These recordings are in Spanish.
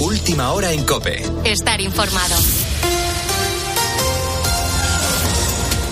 Última hora en Cope. Estar informado.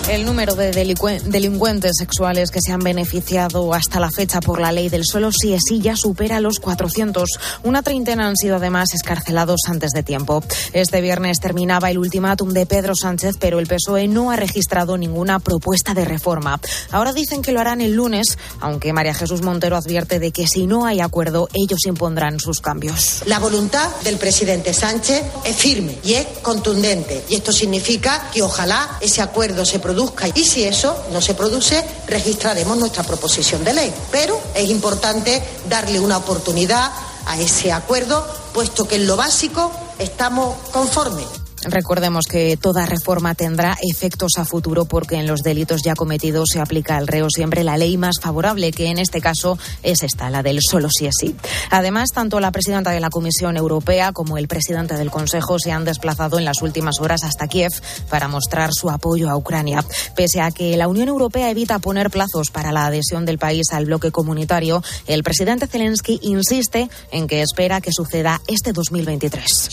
El número de delincuentes sexuales que se han beneficiado hasta la fecha por la ley del suelo sí es sí ya supera los 400. Una treintena han sido además escarcelados antes de tiempo. Este viernes terminaba el ultimátum de Pedro Sánchez, pero el PSOE no ha registrado ninguna propuesta de reforma. Ahora dicen que lo harán el lunes, aunque María Jesús Montero advierte de que si no hay acuerdo, ellos impondrán sus cambios. La voluntad del presidente Sánchez es firme y es contundente. Y esto significa que ojalá ese acuerdo se produzca y si eso no se produce, registraremos nuestra proposición de ley. Pero es importante darle una oportunidad a ese acuerdo, puesto que en lo básico estamos conformes. Recordemos que toda reforma tendrá efectos a futuro porque en los delitos ya cometidos se aplica al reo siempre la ley más favorable, que en este caso es esta, la del solo si es sí. Además, tanto la presidenta de la Comisión Europea como el presidente del Consejo se han desplazado en las últimas horas hasta Kiev para mostrar su apoyo a Ucrania. Pese a que la Unión Europea evita poner plazos para la adhesión del país al bloque comunitario, el presidente Zelensky insiste en que espera que suceda este 2023.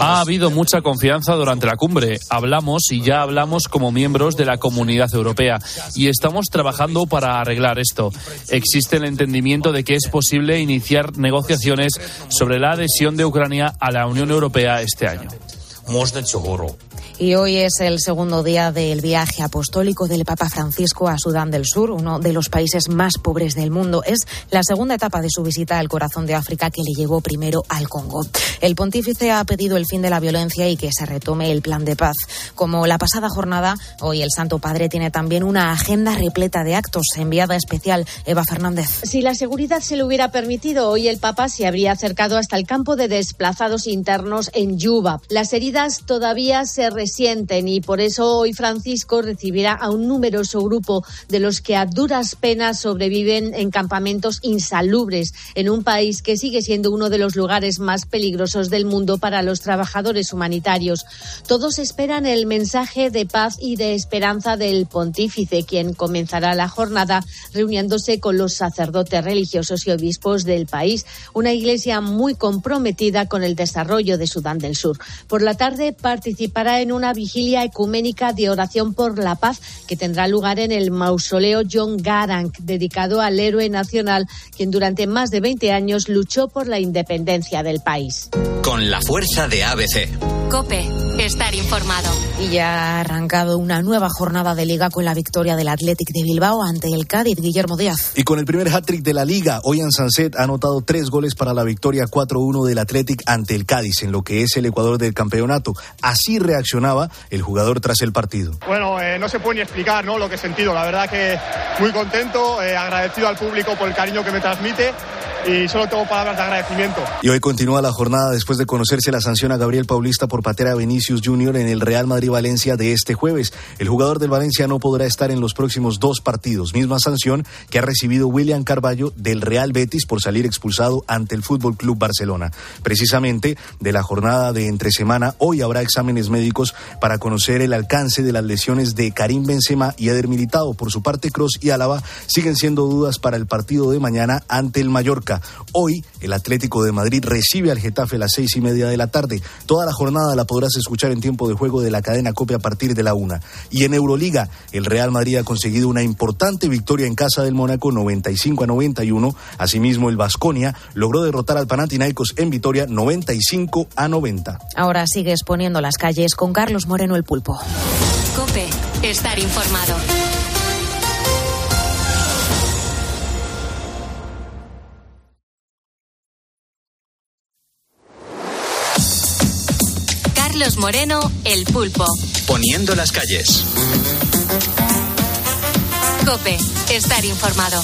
Ha habido mucha confianza durante la cumbre. Hablamos y ya hablamos como miembros de la comunidad europea y estamos trabajando para arreglar esto. Existe el entendimiento de que es posible iniciar negociaciones sobre la adhesión de Ucrania a la Unión Europea este año. Y hoy es el segundo día del viaje apostólico del Papa Francisco a Sudán del Sur, uno de los países más pobres del mundo. Es la segunda etapa de su visita al corazón de África que le llevó primero al Congo. El pontífice ha pedido el fin de la violencia y que se retome el plan de paz. Como la pasada jornada, hoy el Santo Padre tiene también una agenda repleta de actos. Enviada especial Eva Fernández. Si la seguridad se lo hubiera permitido, hoy el Papa se habría acercado hasta el campo de desplazados internos en Yuba. Las heridas todavía se sienten y por eso hoy Francisco recibirá a un numeroso grupo de los que a duras penas sobreviven en campamentos insalubres en un país que sigue siendo uno de los lugares más peligrosos del mundo para los trabajadores humanitarios. Todos esperan el mensaje de paz y de esperanza del pontífice, quien comenzará la jornada reuniéndose con los sacerdotes religiosos y obispos del país, una iglesia muy comprometida con el desarrollo de Sudán del Sur. Por la tarde participará en una vigilia ecuménica de oración por la paz que tendrá lugar en el mausoleo John Garang, dedicado al héroe nacional, quien durante más de 20 años luchó por la independencia del país. Con la fuerza de ABC. Cope, estar informado. Y ya ha arrancado una nueva jornada de liga con la victoria del Athletic de Bilbao ante el Cádiz, Guillermo Díaz. Y con el primer hat-trick de la liga, Oyan Sanset ha anotado tres goles para la victoria 4-1 del Athletic ante el Cádiz, en lo que es el Ecuador del campeonato. Así el jugador tras el partido. Bueno, eh, no se puede ni explicar ¿no? lo que he sentido. La verdad que muy contento, eh, agradecido al público por el cariño que me transmite y solo tengo palabras de agradecimiento. Y hoy continúa la jornada después de conocerse la sanción a Gabriel Paulista por patear a Vinicius Junior en el Real Madrid-Valencia de este jueves. El jugador del Valencia no podrá estar en los próximos dos partidos, misma sanción que ha recibido William Carballo del Real Betis por salir expulsado ante el Fútbol Club Barcelona. Precisamente de la jornada de entre semana, hoy habrá exámenes médicos para conocer el alcance de las lesiones de Karim Benzema y Eder Militao. Por su parte, Cross y Álava siguen siendo dudas para el partido de mañana ante el Mallorca. Hoy, el Atlético de Madrid recibe al Getafe a las seis y media de la tarde. Toda la jornada la podrás escuchar en tiempo de juego de la cadena Copia a partir de la una. Y en Euroliga, el Real Madrid ha conseguido una importante victoria en casa del Mónaco, 95 a 91. Asimismo, el Vasconia logró derrotar al Panathinaikos en Vitoria, 95 a 90. Ahora sigue exponiendo las calles con Carlos Moreno el Pulpo. Cope, estar informado. Carlos Moreno, El Pulpo. Poniendo las calles. Cope, estar informado.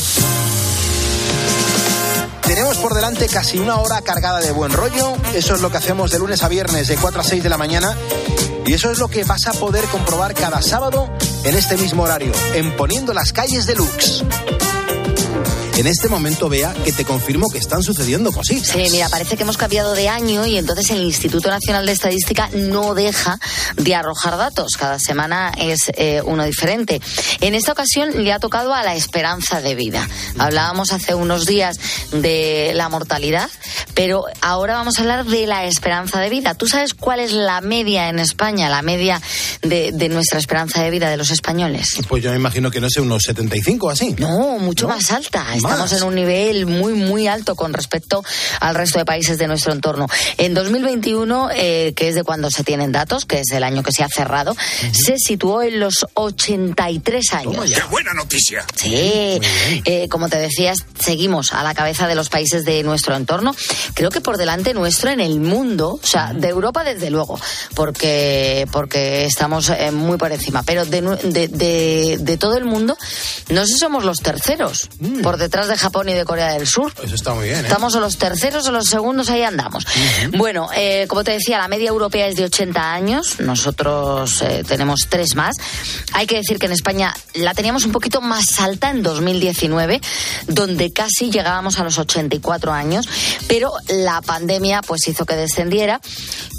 Tenemos por delante casi una hora cargada de buen rollo. Eso es lo que hacemos de lunes a viernes de 4 a 6 de la mañana. Y eso es lo que vas a poder comprobar cada sábado en este mismo horario, en Poniendo las calles de Lux. En este momento vea que te confirmo que están sucediendo cositas. Sí, mira, parece que hemos cambiado de año y entonces el Instituto Nacional de Estadística no deja de arrojar datos. Cada semana es eh, uno diferente. En esta ocasión le ha tocado a la esperanza de vida. Hablábamos hace unos días de la mortalidad, pero ahora vamos a hablar de la esperanza de vida. ¿Tú sabes cuál es la media en España, la media de, de nuestra esperanza de vida de los españoles? Pues yo me imagino que no sé, unos 75 así. No, mucho más alta. Estamos en un nivel muy, muy alto con respecto al resto de países de nuestro entorno. En 2021, eh, que es de cuando se tienen datos, que es el año que se ha cerrado, se situó en los 83 años. ¡Qué buena noticia! Sí, eh, como te decías, seguimos a la cabeza de los países de nuestro entorno. Creo que por delante nuestro en el mundo, o sea, de Europa desde luego, porque, porque estamos eh, muy por encima, pero de, de, de, de todo el mundo, no sé si somos los terceros, por detrás de Japón y de Corea del Sur. Eso está muy bien. ¿eh? Estamos o los terceros o los segundos, ahí andamos. Bueno, eh, como te decía, la media europea es de 80 años, nosotros eh, tenemos tres más. Hay que decir que en España la teníamos un poquito más alta en 2019, donde casi llegábamos a los 84 años, pero la pandemia pues hizo que descendiera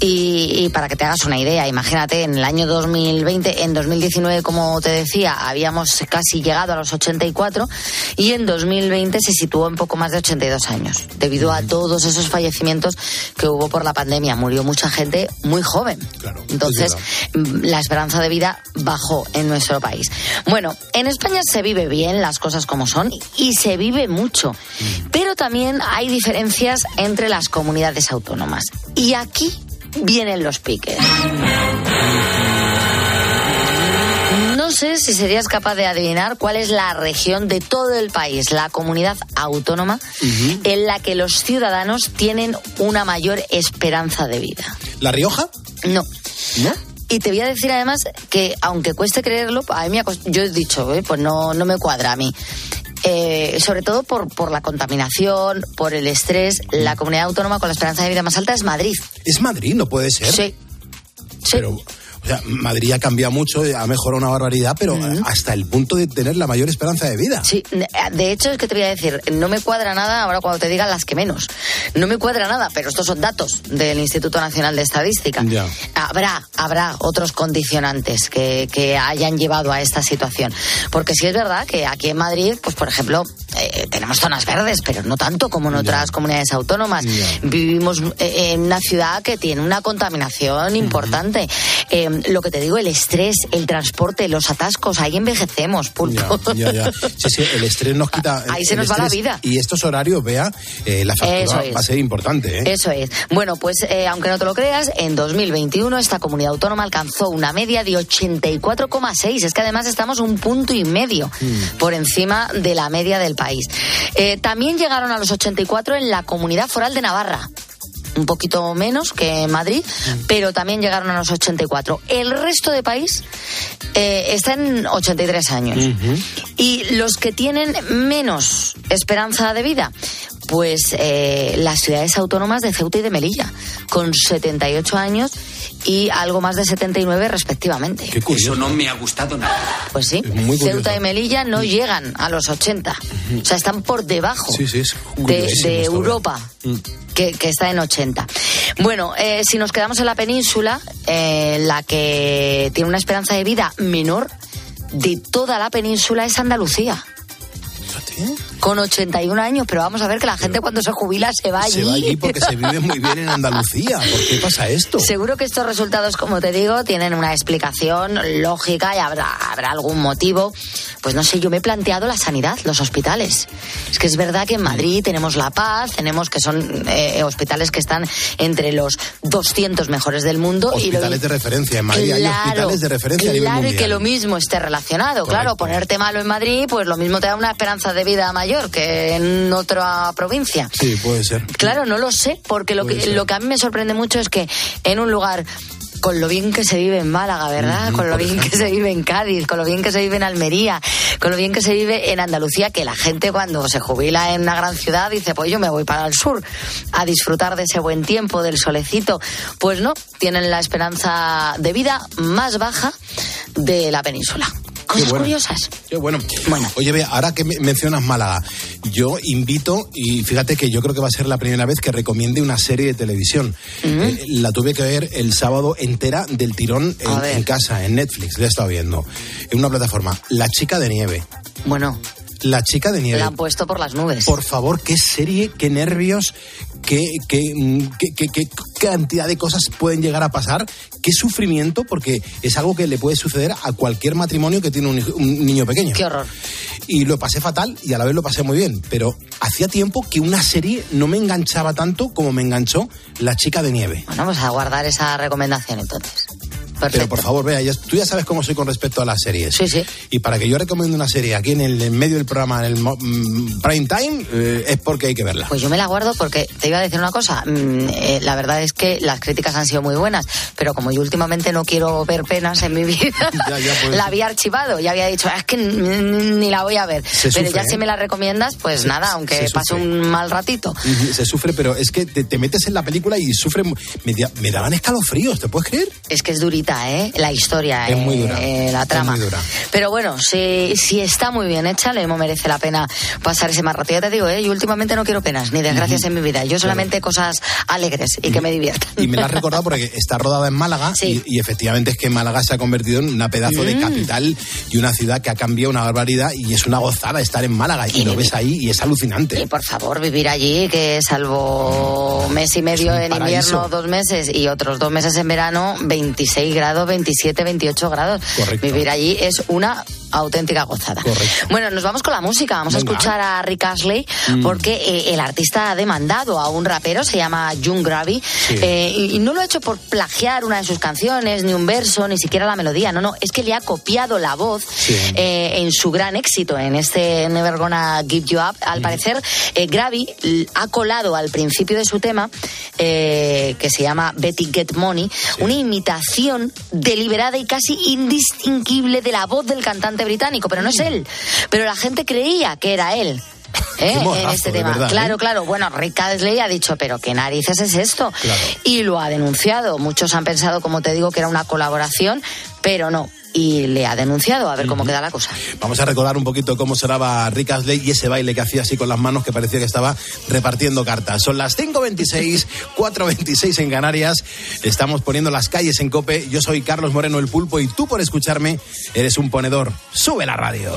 y, y para que te hagas una idea, imagínate, en el año 2020, en 2019, como te decía, habíamos casi llegado a los 84 y en 2020 se situó en poco más de 82 años, debido a todos esos fallecimientos que hubo por la pandemia. Murió mucha gente muy joven. Entonces, mm, la esperanza de vida bajó en nuestro país. Bueno, en España se vive bien, las cosas como son, y se vive mucho. Pero también hay diferencias entre las comunidades autónomas. Y aquí vienen los piques. No sé si serías capaz de adivinar cuál es la región de todo el país, la comunidad autónoma, en la que los ciudadanos tienen una mayor esperanza de vida. ¿La Rioja? No. ¿No? Y te voy a decir además que, aunque cueste creerlo, a mí me yo he dicho, eh, pues no, no me cuadra a mí. Eh, sobre todo por, por la contaminación, por el estrés, la comunidad autónoma con la esperanza de vida más alta es Madrid. Es Madrid, no puede ser. Sí. Pero, o sea, Madrid ha cambiado mucho, ha mejorado una barbaridad, pero hasta el punto de tener la mayor esperanza de vida. Sí, de hecho es que te voy a decir, no me cuadra nada ahora cuando te digan las que menos. No me cuadra nada, pero estos son datos del Instituto Nacional de Estadística. Ya. Habrá, habrá otros condicionantes que, que hayan llevado a esta situación. Porque sí es verdad que aquí en Madrid, pues por ejemplo, eh, tenemos zonas verdes, pero no tanto como en otras comunidades autónomas. Vivimos eh, en una ciudad que tiene una contaminación importante. Eh, lo que te digo, el estrés, el transporte, los atascos, ahí envejecemos, pulpo. Ya, ya. Sí, sí, el estrés nos quita. Ahí el se nos va la vida. Y estos horarios, vea, eh, la factura es. va a ser importante, ¿eh? Eso es. Bueno, pues eh, aunque no te lo creas, en 2021 esta comunidad autónoma alcanzó una media de 84,6. Es que además estamos un punto y medio por encima de la media del país. Eh, también llegaron a los 84 en la comunidad foral de Navarra. Un poquito menos que Madrid, pero también llegaron a los 84. El resto de país eh, está en 83 años. Y los que tienen menos esperanza de vida, pues eh, las ciudades autónomas de Ceuta y de Melilla, con 78 años y algo más de 79 respectivamente. Eso no me ha gustado nada. Pues sí, muy curioso. Ceuta y Melilla no llegan a los 80. O sea, están por debajo Sí, sí, es de, Europa, que, que está en 80. Bueno, eh, si nos quedamos en la península, eh, la que tiene una esperanza de vida menor de toda la península es Andalucía. Con 81 años, pero vamos a ver que la gente cuando se jubila se va allí. Se va allí porque se vive muy bien en Andalucía. ¿Por qué pasa esto? Seguro que estos resultados, como te digo, tienen una explicación lógica y habrá, habrá algún motivo. Pues no sé, yo me he planteado la sanidad, los hospitales. Es que es verdad que en Madrid tenemos La Paz, tenemos que son eh, hospitales que están entre los 200 mejores del mundo. y lo- Hospitales de referencia. En Madrid hay Claro, hospitales de referencia a nivel Claro, mundial. que lo mismo esté relacionado. Claro, ponerte malo en Madrid, pues lo mismo te da una esperanza de vida mayor que en otra provincia. Sí, puede ser. Claro, no lo sé, porque lo que, lo que a mí me sorprende mucho es que en un lugar con lo bien que se vive en Málaga, ¿verdad? con lo bien que se vive en Cádiz, con lo bien que se vive en Almería, con lo bien que se vive en Andalucía, que la gente cuando se jubila en una gran ciudad dice, pues yo me voy para el sur a disfrutar de ese buen tiempo, del solecito. Pues no, tienen la esperanza de vida más baja de la península. Cosas curiosas. Qué bueno. bueno. Oye, ve, ahora que mencionas Málaga, yo invito, y fíjate que yo creo que va a ser la primera vez que recomiende una serie de televisión. Eh, la tuve que ver el sábado entera del tirón en, en, casa, en Netflix, la he estado viendo. En una plataforma. La chica de nieve. Bueno. La chica de nieve. La han puesto por las nubes. Por favor, qué serie, qué nervios, qué, qué, qué, qué, cantidad de cosas pueden llegar a pasar, qué sufrimiento, porque es algo que le puede suceder a cualquier matrimonio que tiene un, niño pequeño. Qué horror. Y lo pasé fatal y a la vez lo pasé muy bien, pero hacía tiempo que una serie no me enganchaba tanto como me enganchó La chica de nieve. Bueno, vamos a guardar esa recomendación entonces. Pero por favor, vea, tú ya sabes cómo soy con respecto a las series. Sí, sí. Y para que yo recomiende una serie aquí en el medio del programa, en el mm, prime time, eh, es porque hay que verla. Pues yo me la guardo porque te iba a decir una cosa. Mm, eh, la verdad es que las críticas han sido muy buenas, pero como yo últimamente no quiero ver penas en mi vida, pues. la había archivado y había dicho, ah, es que ni la voy a ver. pero ya si ¿eh? me la recomiendas, pues nada, aunque pase un mal ratito. Se sufre, pero es que te, metes en la película y sufre. Me, me daban escalofríos, ¿te puedes creer? Es que es durita ¿eh? La historia, es muy dura. Eh, la trama. Pero bueno, si, si está muy bien hecha, le merece la pena pasar ese más rato. Ya te digo, ¿eh? yo últimamente no quiero penas ni desgracias en mi vida. Yo solamente cosas alegres y que me diviertan. Y me la has recordado porque está rodada en Málaga y, efectivamente es que Málaga se ha convertido en una pedazo de mm. capital y una ciudad que ha cambiado una barbaridad y es una gozada estar en Málaga y, lo ves ahí y es alucinante. Y por favor, vivir allí, que salvo mes y medio en invierno, dos meses y otros dos meses en verano, 26 grados, 27, 28 grados. Vivir allí es una auténtica gozada. Bueno, nos vamos con la música. Vamos a escuchar a Rick Ashley mm. porque eh, el artista ha demandado a un rapero, se llama Jung Gravy, eh, y, no lo ha hecho por plagiar una de sus canciones, ni un verso, ni siquiera la melodía. No, no, es que le ha copiado la voz eh, en su gran éxito, en este Never Gonna Give You Up. Al mm. parecer, Gravy ha colado al principio de su tema, que se llama Betty Get Money, una imitación deliberada y casi indistinguible de la voz del cantante británico, pero no es él. Pero la gente creía que era él. ¿Eh? en este tema. claro, ¿eh? claro. Bueno, Rick Astley ha dicho, pero ¿qué narices es esto? Y lo ha denunciado. Muchos han pensado, como te digo, que era una colaboración, pero no y le ha denunciado. A ver cómo queda la cosa. Vamos a recordar un poquito cómo sonaba Rick Astley y ese baile que hacía así con las manos que parecía que estaba repartiendo cartas. Son las 5.26, 4.26 en Canarias. Estamos poniendo las calles en Cope. Yo soy Carlos Moreno el Pulpo y tú por escucharme eres un ponedor. Sube la radio.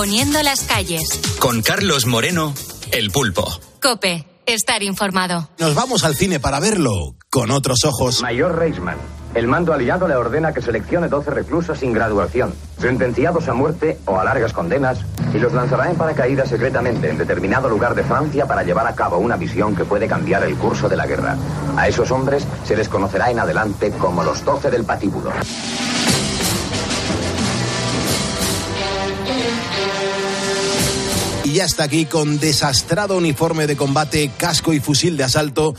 Poniendo las calles. Con Carlos Moreno, El Pulpo. Cope, estar informado. Nos vamos al cine para verlo con otros ojos. Mayor Reisman. El mando aliado le ordena que seleccione 12 reclusos sin graduación, sentenciados a muerte o a largas condenas, y los lanzará en paracaídas secretamente en determinado lugar de Francia para llevar a cabo una misión que puede cambiar el curso de la guerra. A esos hombres se les conocerá en adelante como los 12 del patíbulo. Y ya está aquí con desastrado uniforme de combate, casco y fusil de asalto.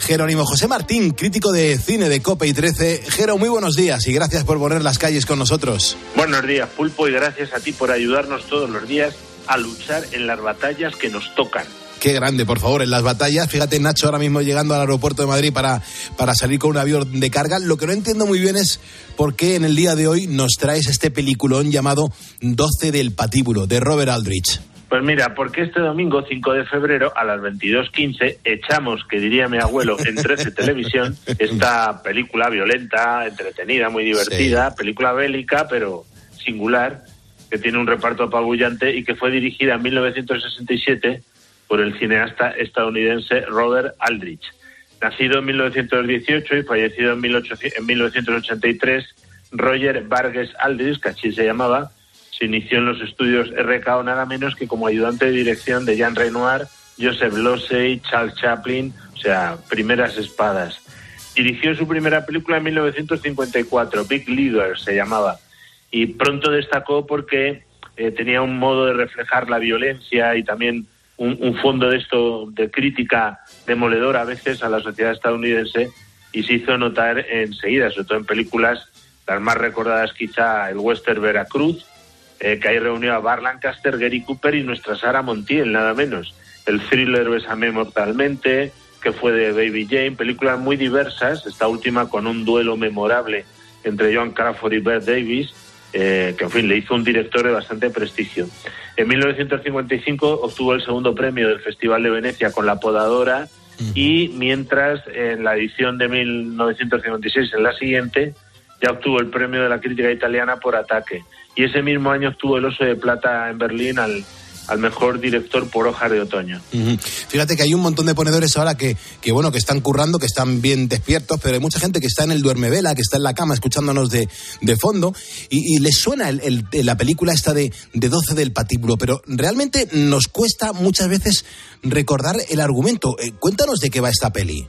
Jerónimo José Martín, crítico de cine de Cope y 13. Jero, muy buenos días y gracias por poner las calles con nosotros. Buenos días, Pulpo, y gracias a ti por ayudarnos todos los días a luchar en las batallas que nos tocan. Qué grande, por favor, en las batallas. Fíjate, Nacho, ahora mismo llegando al aeropuerto de Madrid para, para salir con un avión de carga. Lo que no entiendo muy bien es por qué en el día de hoy nos traes este peliculón llamado 12 del patíbulo, de Robert Aldrich. Pues mira, porque este domingo 5 de febrero a las 22.15 echamos, que diría mi abuelo, en 13 Televisión, esta película violenta, entretenida, muy divertida, película bélica, pero singular, que tiene un reparto apabullante y que fue dirigida en 1967 por el cineasta estadounidense Robert Aldrich. Nacido en 1918 y fallecido en, 1983, Roger Vargas Aldrich, que así se llamaba, se inició en los estudios RKO nada menos que como ayudante de dirección de Jean Renoir, Joseph Losey, Charles Chaplin, o sea, primeras espadas. Dirigió su primera película en 1954, Big Leader se llamaba, y pronto destacó porque eh, tenía un modo de reflejar la violencia y también un, un, fondo de esto de crítica demoledora a veces a la sociedad estadounidense y se hizo notar enseguida, sobre todo en películas, las más recordadas quizá el western Veracruz, eh, que ahí reunió a Bar Lancaster, Gary Cooper y nuestra Sara Montiel, nada menos. El thriller Besame Mortalmente, que fue de Baby Jane, películas muy diversas, esta última con un duelo memorable entre Joan Crawford y Bert Davis, eh, que en fin le hizo un director de bastante prestigio. En 1955 obtuvo el segundo premio del Festival de Venecia con La Podadora y mientras en la edición de 1956, en la siguiente, ya obtuvo el premio de la crítica italiana por Ataque. Y ese mismo año obtuvo el Oso de Plata en Berlín al, al mejor director por hoja de otoño. Uh -huh. Fíjate que hay un montón de ponedores ahora que, que, bueno, que están currando, que están bien despiertos, pero hay mucha gente que está en el duermevela, que está en la cama escuchándonos de, de fondo y, y, les suena el, el, la película esta de, de 12 del patíbulo, pero realmente nos cuesta muchas veces recordar el argumento. Eh, cuéntanos de qué va esta peli.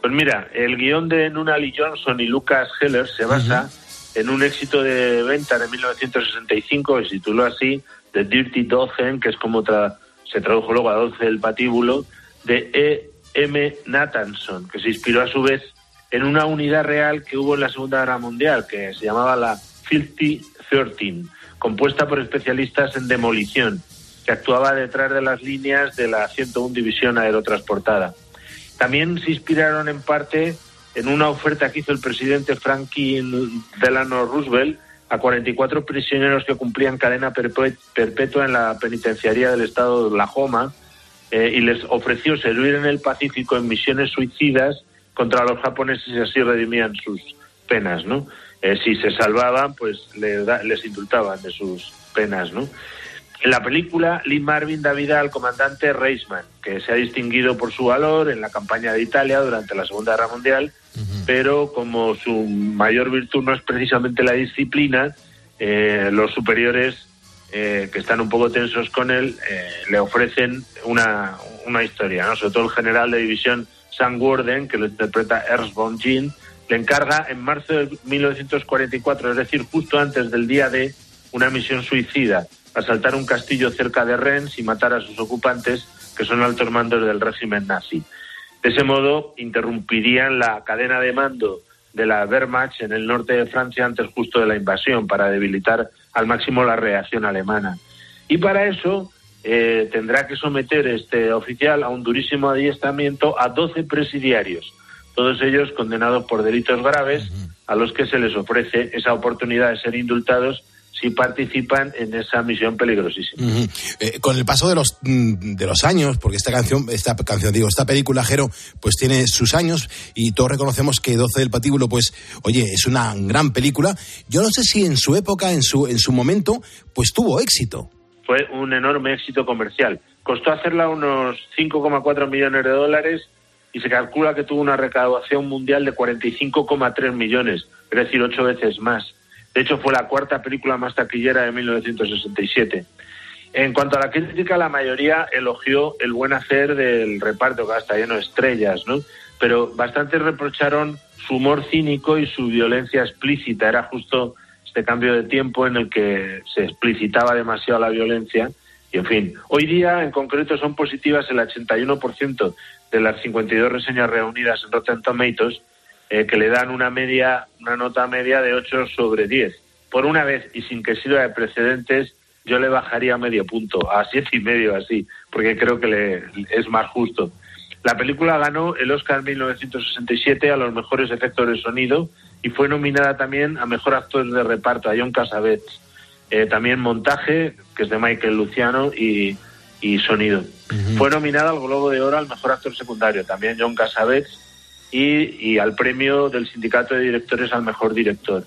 Pues mira, el guion de Nunali Johnson y Lucas Heller se basa uh -huh. En un éxito de venta de 1965 que se tituló así The Dirty Dozen, que es como tra se tradujo luego a 12 del patíbulo, de E. M. Nathanson, que se inspiró a su vez en una unidad real que hubo en la Segunda Guerra Mundial, que se llamaba la Filthy Thirteen, compuesta por especialistas en demolición, que actuaba detrás de las líneas de la 101 División Aerotransportada. También se inspiraron en parte en una oferta que hizo el presidente Franklin Delano Roosevelt a 44 prisioneros que cumplían cadena perpetua en la penitenciaría del estado de Oklahoma eh, y les ofreció servir en el Pacífico en misiones suicidas contra los japoneses y así redimían sus penas, ¿no? Eh, si se salvaban, pues le da, les indultaban de sus penas, ¿no? En la película, Lee Marvin da vida al comandante Reisman, que se ha distinguido por su valor en la campaña de Italia durante la Segunda Guerra Mundial, uh -huh. pero como su mayor virtud no es precisamente la disciplina, eh, los superiores eh, que están un poco tensos con él eh, le ofrecen una, una historia, ¿no? sobre todo el general de división Sam Warden, que lo interpreta Ernst von Gin, le encarga en marzo de 1944, es decir, justo antes del día de una misión suicida, asaltar un castillo cerca de Rennes y matar a sus ocupantes, que son altos mandos del régimen nazi. De ese modo, interrumpirían la cadena de mando de la Wehrmacht en el norte de Francia antes justo de la invasión, para debilitar al máximo la reacción alemana. Y para eso eh, tendrá que someter este oficial a un durísimo adiestramiento a 12 presidiarios, todos ellos condenados por delitos graves, a los que se les ofrece esa oportunidad de ser indultados si participan en esa misión peligrosísima. Uh -huh. eh, con el paso de los mm, de los años, porque esta canción, esta canción, digo, esta película, Jero, pues tiene sus años y todos reconocemos que 12 del patíbulo, pues, oye, es una gran película. Yo no sé si en su época, en su, en su momento, pues tuvo éxito. Fue un enorme éxito comercial. Costó hacerla unos 5,4 millones de dólares y se calcula que tuvo una recaudación mundial de 45,3 millones, es decir, ocho veces más. De hecho, fue la cuarta película más taquillera de 1967. En cuanto a la crítica, la mayoría elogió el buen hacer del reparto, que está lleno de estrellas, ¿no? Pero bastantes reprocharon su humor cínico y su violencia explícita. Era justo este cambio de tiempo en el que se explicitaba demasiado la violencia. Y, en fin, hoy día, en concreto, son positivas el 81% de las 52 reseñas reunidas en Rotten Tomatoes, eh, que le dan una media, una nota media de 8 sobre 10. Por una vez, y sin que sirva de precedentes, yo le bajaría medio punto, a siete y medio así, porque creo que le, es más justo. La película ganó el Oscar en 1967 a los mejores efectos de sonido y fue nominada también a mejor actor de reparto, a John Cassavetes. Eh, también montaje, que es de Michael Luciano, y y sonido. Fue nominada al Globo de Oro al mejor actor secundario, también John Cassavetes, y, y al premio del Sindicato de Directores al mejor director.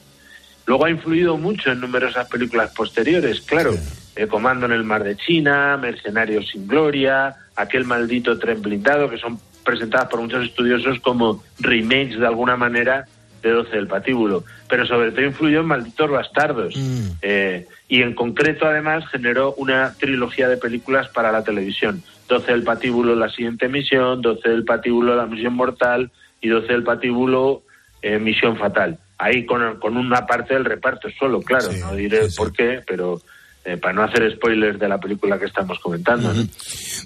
Luego ha influido mucho en numerosas películas posteriores, claro. Eh, Comando en el Mar de China, Mercenarios sin Gloria, aquel maldito tren blindado, que son presentadas por muchos estudiosos como remakes de alguna manera de 12 del patíbulo. Pero sobre todo influyó en Malditos Bastardos. Eh, y en concreto, además, generó una trilogía de películas para la televisión. 12 del patíbulo, La siguiente misión, 12 del patíbulo, La misión mortal y 12 del patíbulo, eh, Misión fatal. Ahí con, con una parte del reparto solo, claro, no diré por qué, pero eh, para no hacer spoilers de la película que estamos comentando.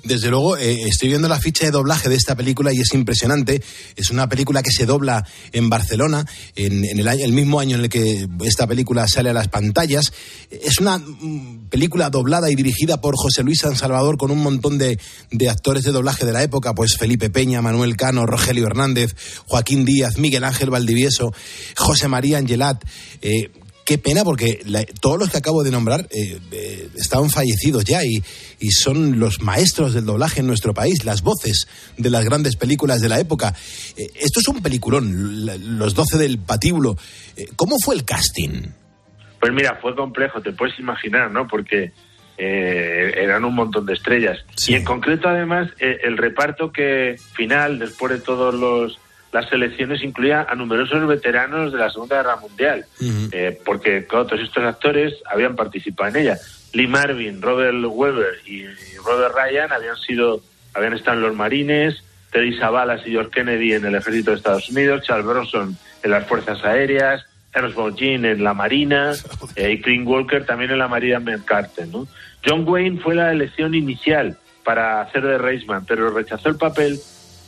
Desde luego, eh, estoy viendo la ficha de doblaje de esta película y es impresionante. Es una película que se dobla en Barcelona, en, en el, año- el mismo año en el que esta película sale a las pantallas. Es una mm, película doblada y dirigida por José Luis San Salvador con un montón de, de actores de doblaje de la época, pues Felipe Peña, Manuel Cano, Rogelio Hernández, Joaquín Díaz, Miguel Ángel Valdivieso, José María Angelat. Eh, Qué pena porque la- todos los que acabo de nombrar eh, eh, estaban fallecidos ya y, y son los maestros del doblaje en nuestro país, las voces de las grandes películas de la época. Eh, esto es un peliculón, la- los 12 del patíbulo. ¿Cómo fue el casting? Pues mira, fue complejo, te puedes imaginar, ¿no? Porque eran un montón de estrellas. Y en concreto, además, el reparto que final, después de todos los las selecciones, incluía a numerosos veteranos de la Segunda Guerra Mundial, eh, porque claro, todos estos actores habían participado en ella. Lee Marvin, Robert Weber y Robert Ryan habían sido, habían estado en los Marines, Teddy Savalas y George Kennedy en el Ejército de Estados Unidos, Charles Bronson en las Fuerzas Aéreas, Ernst Jean en la Marina eh, y Clint Walker también en la Marina Mercante, ¿no? John Wayne fue la elección inicial para hacer de Reisman, pero rechazó el papel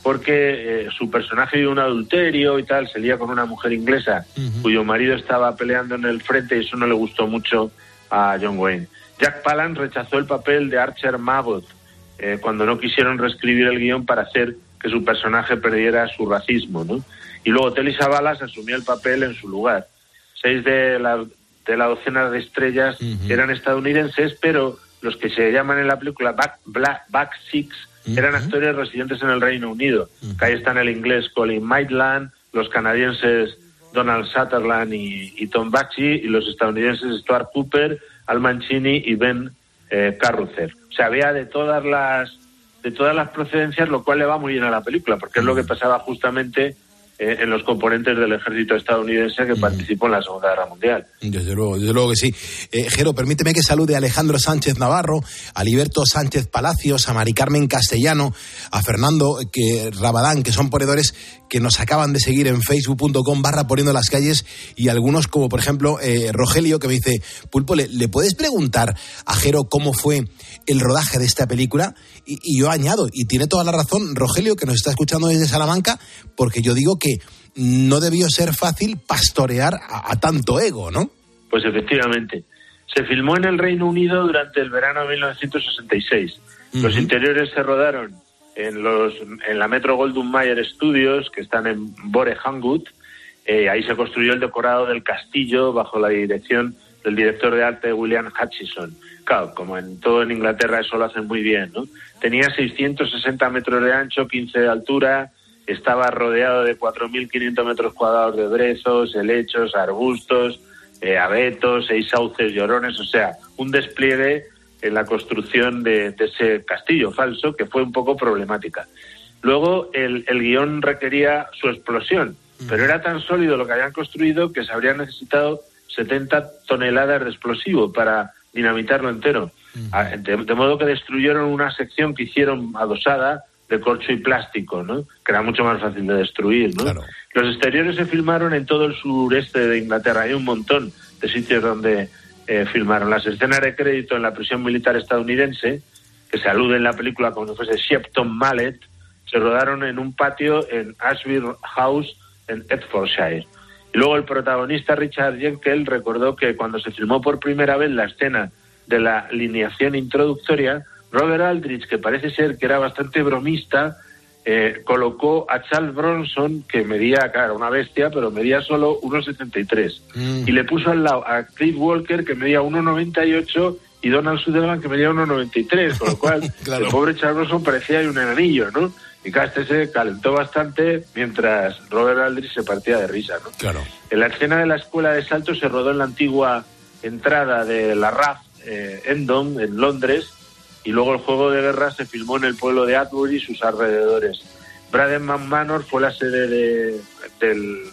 porque eh, su personaje de un adulterio y tal, se lía con una mujer inglesa cuyo marido estaba peleando en el frente y eso no le gustó mucho a John Wayne. Jack Palance rechazó el papel de Archer Mabot eh, cuando no quisieron reescribir el guion para hacer que su personaje perdiera su racismo, ¿no? Y luego Telly Savalas asumió el papel en su lugar. Seis de la, de la docena de estrellas eran estadounidenses, pero los que se llaman en la película Back, Black, Back Six eran actores residentes en el Reino Unido. Que ahí están el inglés Colin Maitland, los canadienses Donald Sutherland y, y Tom Baxi, y los estadounidenses Stuart Cooper, Al Mancini y Ben eh, Carruthers. O sea, había de todas las de todas las procedencias, lo cual le va muy bien a la película, porque es lo que pasaba justamente eh, en los componentes del ejército estadounidense que participó en la Segunda Guerra Mundial. Desde luego, desde luego que sí. Eh, Jero, permíteme que salude a Alejandro Sánchez Navarro, a Liberto Sánchez Palacios, a Mari Carmen Castellano, a Fernando que, Rabadán, que son ponedores que nos acaban de seguir en facebook.com barra poniendo las calles y algunos como por ejemplo eh, Rogelio que me dice, Pulpo, ¿le, le puedes preguntar a Jero cómo fue el rodaje de esta película? Y, y yo añado, y tiene toda la razón Rogelio que nos está escuchando desde Salamanca, porque yo digo que no debió ser fácil pastorear a, a tanto ego, ¿no? Pues efectivamente. Se filmó en el Reino Unido durante el verano de 1966. Los interiores se rodaron en, los, en la Metro Goldwyn Mayer Studios, que están en Bore Hangwood. Eh, ahí se construyó el decorado del castillo bajo la dirección del director de arte William Hutchison. Claro, como en todo en Inglaterra eso lo hacen muy bien, ¿no? Tenía 660 metros de ancho, 15 de altura, estaba rodeado de 4.500 metros cuadrados de brezos, helechos, arbustos, eh, abetos, seis sauces llorones, o sea, un despliegue en la construcción de, de ese castillo falso que fue un poco problemática. Luego el, el guion requería su explosión, pero era tan sólido lo que habían construido que se habrían necesitado 70 toneladas de explosivo para dinamitarlo entero. Ah, De, de modo que destruyeron una sección que hicieron adosada de corcho y plástico, ¿no? que era mucho más fácil de destruir. ¿no? Los exteriores se filmaron en todo el sureste de Inglaterra. Hay un montón de sitios donde eh, filmaron. Las escenas de crédito en la prisión militar estadounidense, que se alude en la película como si fuese Shepton Mallet, se rodaron en un patio en Ashville House, en Hertfordshire. Y luego el protagonista Richard Jenkel recordó que cuando se filmó por primera vez la escena de la alineación introductoria, Robert Aldrich, que parece ser que era bastante bromista, eh, colocó a Charles Bronson, que medía, claro, una bestia, pero medía solo 1,73. Y le puso al lado a Cliff Walker, que medía 1,98 y Donald Sutherland que medía 1,93, con lo cual el pobre Charles parecía un enanillo, ¿no? Y Caste se calentó bastante mientras Robert Aldrich se partía de risa, ¿no? Claro. En la escena de la escuela de salto se rodó en la antigua entrada de la RAF eh, Endon, en Londres, y luego el juego de guerra se filmó en el pueblo de Atbury y sus alrededores. Bradenman Manor fue la sede de, del,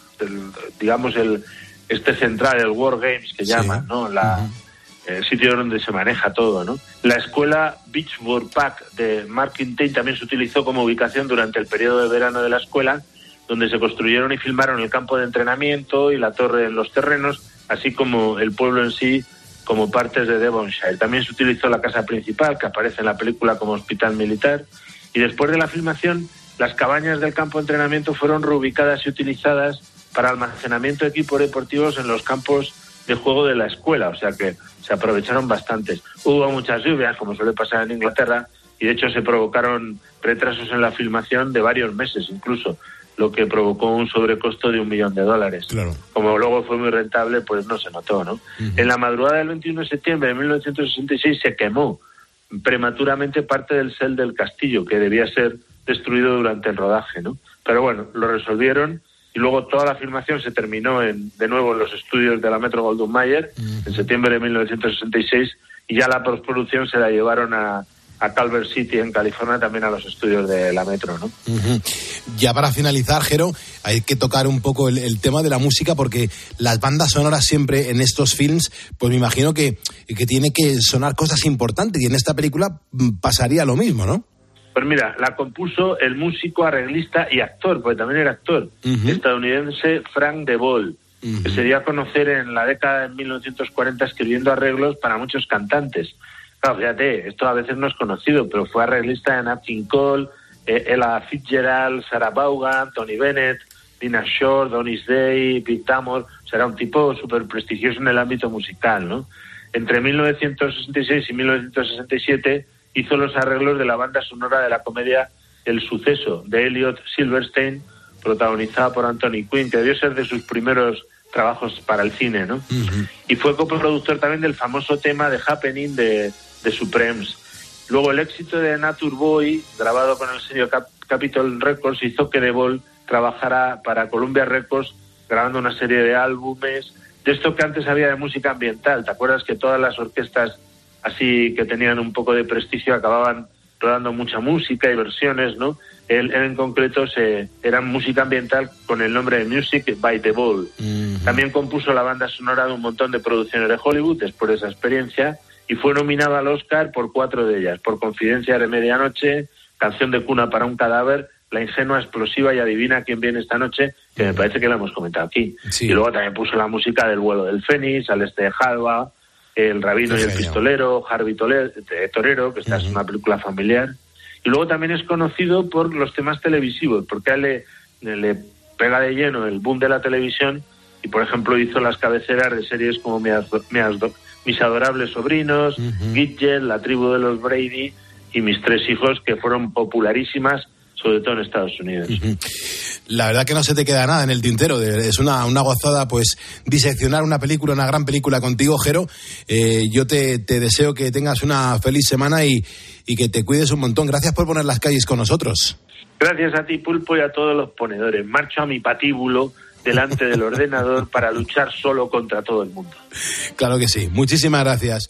digamos, el este central, el War Games que llaman, ¿no? La, El sitio donde se maneja todo, ¿no? La escuela Beachwood Park de Mark Tain también se utilizó como ubicación durante el periodo de verano de la escuela, donde se construyeron y filmaron el campo de entrenamiento y la torre en los terrenos, así como el pueblo en sí como partes de Devonshire. También se utilizó la casa principal, que aparece en la película como hospital militar, y después de la filmación, las cabañas del campo de entrenamiento fueron reubicadas y utilizadas para almacenamiento de equipos deportivos en los campos de juego de la escuela, o sea que se aprovecharon bastantes. Hubo muchas lluvias, como suele pasar en Inglaterra, y de hecho se provocaron retrasos en la filmación de varios meses incluso, lo que provocó un sobrecosto de un millón de dólares. Como luego fue muy rentable, pues no se notó, ¿no? En la madrugada del 21 de septiembre de 1966 se quemó prematuramente parte del cel del castillo, que debía ser destruido durante el rodaje, ¿no? Pero bueno, lo resolvieron y luego toda la filmación se terminó en, de nuevo en los estudios de la Metro Goldwyn Mayer en septiembre de 1966 y ya la postproducción se la llevaron a, a Calvert City en California también a los estudios de la Metro, ¿no? Ya para finalizar, Jero, hay que tocar un poco el, tema de la música porque las bandas sonoras siempre en estos films, pues me imagino que, que tiene que sonar cosas importantes y en esta película mm, pasaría lo mismo, ¿no? Pues mira, la compuso el músico, arreglista y actor, porque también era actor, estadounidense Frank DeVol, que se dio a conocer en la década de 1940 escribiendo arreglos para muchos cantantes. Claro, fíjate, esto a veces no es conocido, pero fue arreglista de Nat King Cole, eh, Ella Fitzgerald, Sarah Vaughan, Tony Bennett, Dina Shore, Donis Day, Pete Tamor. O sea, era un tipo súper prestigioso en el ámbito musical, ¿no? Entre 1966 y 1967 hizo los arreglos de la banda sonora de la comedia El suceso de Elliot Silverstein, protagonizada por Anthony Quinn, que debió ser de sus primeros trabajos para el cine, ¿no? Y fue coproductor también del famoso tema de Happening de, de Supremes. Luego el éxito de Nature Boy, grabado con el sello Capitol Records, hizo que DeVol trabajara para Columbia Records grabando una serie de álbumes de esto que antes había de música ambiental. ¿Te acuerdas que todas las orquestas así que tenían un poco de prestigio acababan rodando mucha música y versiones, ¿no? Él, en concreto se, era música ambiental con el nombre de Music by the Ball. También compuso la banda sonora de un montón de producciones de Hollywood después de esa experiencia y fue nominado al Oscar por cuatro de ellas, por Confidencia de Medianoche, Canción de cuna para un cadáver, La ingenua, explosiva y adivina quién viene esta noche, que me parece que la hemos comentado aquí. Y luego también puso la música del vuelo del Fénix, al este de Halva, El rabino y el pistolero, Harvey Torero, que esta es una película familiar. Y luego también es conocido por los temas televisivos, porque a él le, le pega de lleno el boom de la televisión y, por ejemplo, hizo las cabeceras de series como Mis, adorables sobrinos, uh La tribu de los Brady y Mis tres hijos, que fueron popularísimas, sobre todo en Estados Unidos. La verdad que no se te queda nada en el tintero. Es una, una gozada, pues, diseccionar una película, una gran película contigo, Jero. Eh, yo te, te, deseo que tengas una feliz semana y, y que te cuides un montón. Gracias por poner las calles con nosotros. Gracias a ti, Pulpo, y a todos los ponedores. Marcho a mi patíbulo delante del ordenador para luchar solo contra todo el mundo. Claro que sí. Muchísimas gracias.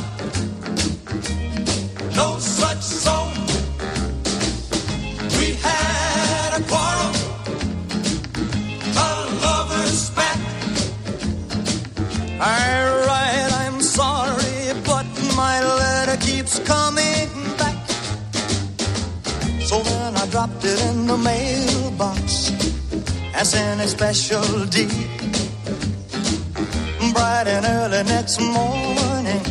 Write, I'm sorry, but my letter keeps coming back. So then I dropped it in the mailbox as in a special deed. bright and early next morning,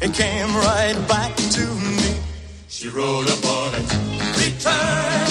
it came right back to me. She wrote upon it, return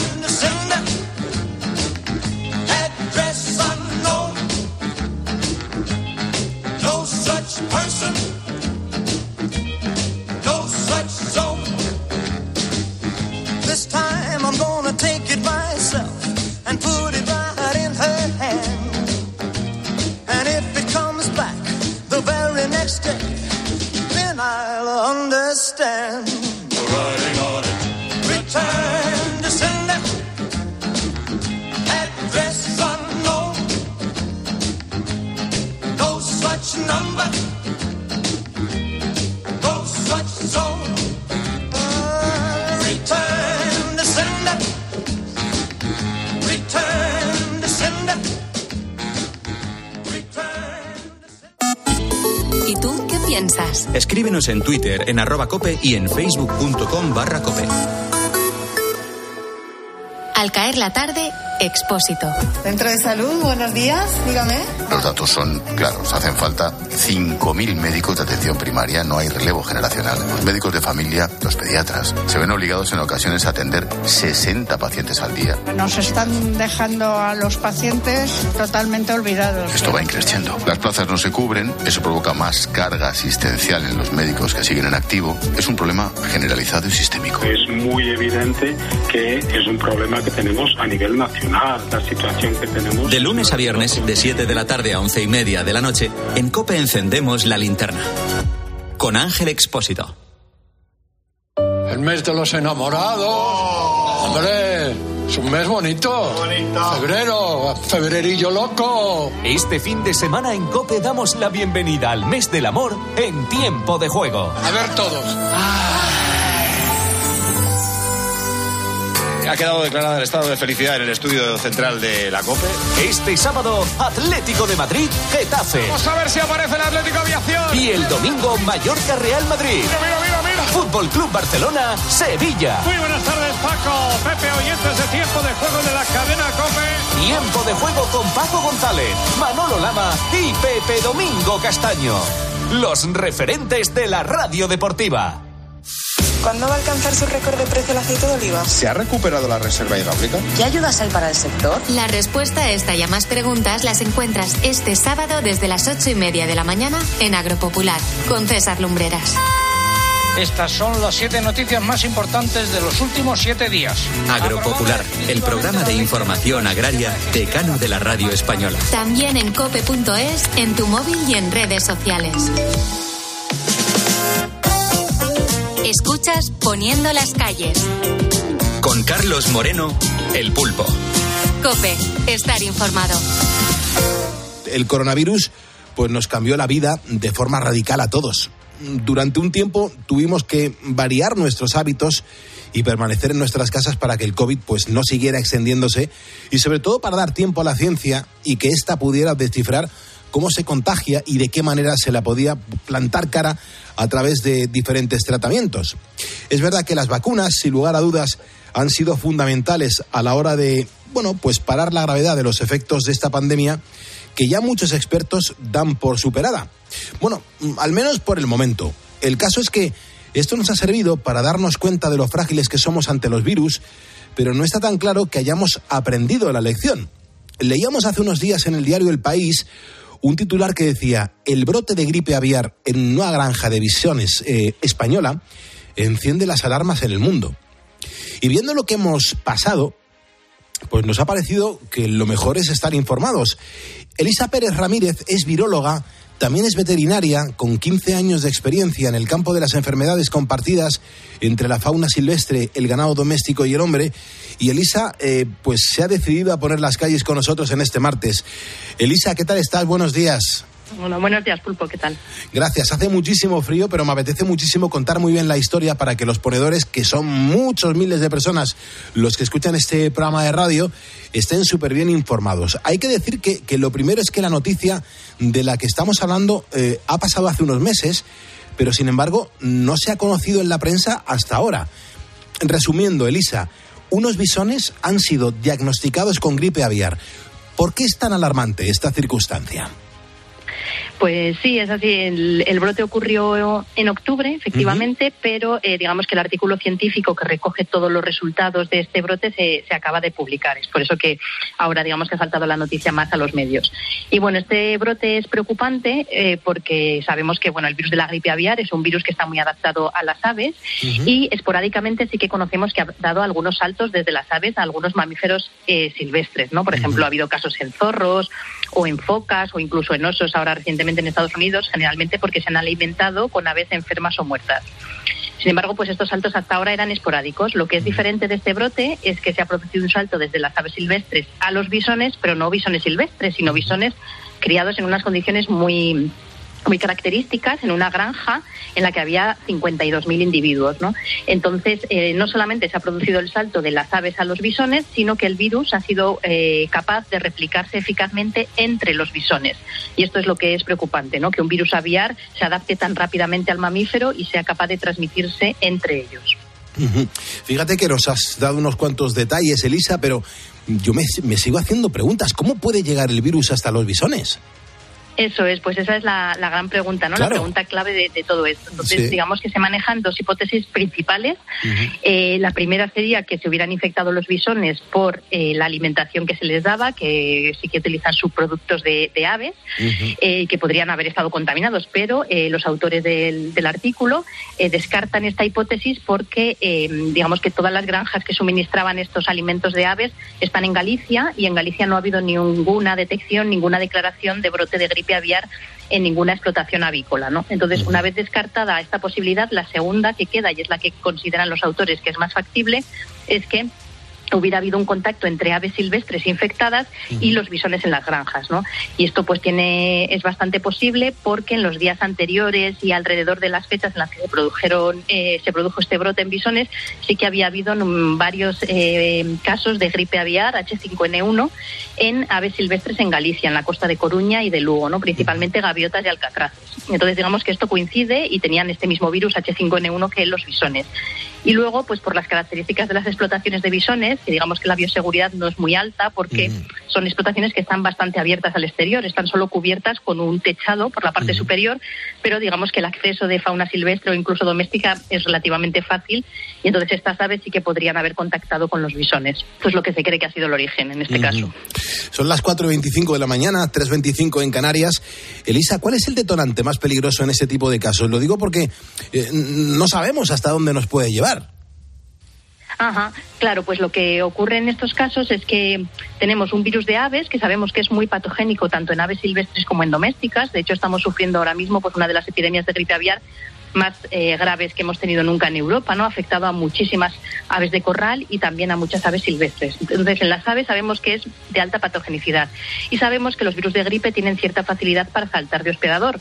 En Twitter, en arroba cope y en facebook.com barra cope. Al caer la tarde, Expósito. Centro de Salud, buenos días, dígame. Los datos son claros. Hacen falta 5.000 médicos de atención primaria. No hay relevo generacional. Los médicos de familia, los pediatras, se ven obligados en ocasiones a atender 60 pacientes al día. Nos están dejando a los pacientes totalmente olvidados. Esto va increciendo. Las plazas no se cubren. Eso provoca más carga asistencial en los médicos que siguen en activo. Es un problema generalizado y sistémico. Es muy evidente que es un problema que tenemos a nivel nacional, la situación que tenemos. De lunes a viernes, de 7 de la tarde a 11 y media de la noche, en Cope encendemos la linterna. Con Ángel Expósito. El mes de los enamorados. Hombre, es un mes bonito. Febrero, febrerillo loco. Este fin de semana en Cope damos la bienvenida al mes del amor en tiempo de juego. A ver todos. Ha quedado declarado el estado de felicidad en el estudio central de la COPE. Este sábado, Atlético de Madrid, Getafe. Vamos a ver si aparece el Atlético Aviación. Y el domingo, Mallorca, Real Madrid. Mira, mira, mira, mira. Fútbol Club Barcelona, Sevilla. Muy buenas tardes, Paco. Pepe, oyentes de tiempo de juego de la cadena COPE. Tiempo de juego con Paco González, Manolo Lama y Pepe Domingo Castaño. Los referentes de la radio deportiva. ¿Cuándo va a alcanzar su récord de precio el aceite de oliva? ¿Se ha recuperado la reserva hidráulica? ¿Qué ayudas hay para el sector? La respuesta a esta y a más preguntas las encuentras este sábado desde las ocho y media de la mañana en Agropopular con César Lumbreras. Estas son las siete noticias más importantes de los últimos siete días. Agropopular, el programa de información agraria decano de la radio española. También en cope.es, en tu móvil y en redes sociales. Escuchas Poniendo las calles. Con Carlos Moreno, El Pulpo. Cope, estar informado. El coronavirus pues nos cambió la vida de forma radical a todos. Durante un tiempo tuvimos que variar nuestros hábitos y permanecer en nuestras casas para que el COVID pues no siguiera extendiéndose y sobre todo para dar tiempo a la ciencia y que ésta pudiera descifrar cómo se contagia y de qué manera se la podía plantar cara a través de diferentes tratamientos. Es verdad que las vacunas, sin lugar a dudas, han sido fundamentales a la hora de, bueno, pues parar la gravedad de los efectos de esta pandemia que ya muchos expertos dan por superada. Bueno, al menos por el momento. El caso es que esto nos ha servido para darnos cuenta de lo frágiles que somos ante los virus, pero no está tan claro que hayamos aprendido la lección. Leíamos hace unos días en el diario El País un titular que decía, el brote de gripe aviar en una granja de visiones eh, española enciende las alarmas en el mundo. Y viendo lo que hemos pasado, pues nos ha parecido que lo mejor es estar informados. Elisa Pérez Ramírez es viróloga, también es veterinaria, con 15 años de experiencia en el campo de las enfermedades compartidas entre la fauna silvestre, el ganado doméstico y el hombre. Y Elisa, eh, pues se ha decidido a poner las calles con nosotros en este martes. Elisa, ¿qué tal estás? Buenos días. Bueno, buenos días, Pulpo, ¿qué tal? Gracias. Hace muchísimo frío, pero me apetece muchísimo contar muy bien la historia para que los ponedores, que son muchos miles de personas los que escuchan este programa de radio, estén súper bien informados. Hay que decir que, que, lo primero es que la noticia de la que estamos hablando eh, ha pasado hace unos meses, pero sin embargo no se ha conocido en la prensa hasta ahora. Resumiendo, Elisa, unos bisones han sido diagnosticados con gripe aviar. ¿Por qué es tan alarmante esta circunstancia? Pues sí, es así. El, el brote ocurrió en octubre, efectivamente, pero eh, digamos que el artículo científico que recoge todos los resultados de este brote se, se acaba de publicar. Es por eso que ahora, digamos que ha saltado la noticia más a los medios. Y bueno, este brote es preocupante eh, porque sabemos que bueno, el virus de la gripe aviar es un virus que está muy adaptado a las aves y esporádicamente sí que conocemos que ha dado algunos saltos desde las aves a algunos mamíferos eh, silvestres, ¿no? Por ejemplo, ha habido casos en zorros o en focas o incluso en osos ahora recientemente en Estados Unidos, generalmente porque se han alimentado con aves enfermas o muertas. Sin embargo, pues estos saltos hasta ahora eran esporádicos. Lo que es diferente de este brote es que se ha producido un salto desde las aves silvestres a los bisones, pero no bisones silvestres, sino bisones criados en unas condiciones muy muy características en una granja en la que había 52.000 individuos. ¿no? Entonces, eh, no solamente se ha producido el salto de las aves a los bisones, sino que el virus ha sido eh, capaz de replicarse eficazmente entre los bisones. Y esto es lo que es preocupante, ¿no? que un virus aviar se adapte tan rápidamente al mamífero y sea capaz de transmitirse entre ellos. Fíjate que nos has dado unos cuantos detalles, Elisa, pero yo me sigo haciendo preguntas. ¿Cómo puede llegar el virus hasta los bisones? Eso es, pues esa es la, la gran pregunta, ¿no? Claro. La pregunta clave de, de todo esto. Entonces, Sí. digamos que se manejan dos hipótesis principales. Eh, la primera sería que se hubieran infectado los bisones por eh, la alimentación que se les daba, que sí que utilizan subproductos de, de aves, eh, que podrían haber estado contaminados, pero eh, los autores del, del artículo descartan esta hipótesis porque, digamos que todas las granjas que suministraban estos alimentos de aves están en Galicia y en Galicia no ha habido ninguna detección, ninguna declaración de brote de gripe aviar en ninguna explotación avícola, ¿no? Entonces, una vez descartada esta posibilidad, la segunda que queda y es la que consideran los autores que es más factible es que hubiera habido un contacto entre aves silvestres infectadas y los bisones en las granjas, ¿no? Y esto pues tiene es bastante posible porque en los días anteriores y alrededor de las fechas en las que se produjeron eh, se produjo este brote en bisones sí que había habido mm, varios eh, casos de gripe aviar H5N1 en aves silvestres en Galicia, en la costa de Coruña y de Lugo, ¿no? Principalmente gaviotas y alcatraces. Entonces digamos que esto coincide y tenían este mismo virus H5N1 que los bisones. Y luego, pues por las características de las explotaciones de bisones, que digamos que la bioseguridad no es muy alta porque son explotaciones que están bastante abiertas al exterior, están solo cubiertas con un techado por la parte superior, pero digamos que el acceso de fauna silvestre o incluso doméstica es relativamente fácil y entonces estas aves sí que podrían haber contactado con los bisones. Esto es lo que se cree que ha sido el origen en este caso. Son las 4.25 de la mañana, 3.25 en Canarias. Elisa, ¿cuál es el detonante más peligroso en este tipo de casos? Lo digo porque eh, no sabemos hasta dónde nos puede llevar. Ajá, claro, pues lo que ocurre en estos casos es que tenemos un virus de aves que sabemos que es muy patogénico tanto en aves silvestres como en domésticas. De hecho, estamos sufriendo ahora mismo pues una de las epidemias de gripe aviar más eh, graves que hemos tenido nunca en Europa, ¿no? Ha afectado a muchísimas aves de corral y también a muchas aves silvestres. Entonces, en las aves sabemos que es de alta patogenicidad y sabemos que los virus de gripe tienen cierta facilidad para saltar de hospedador.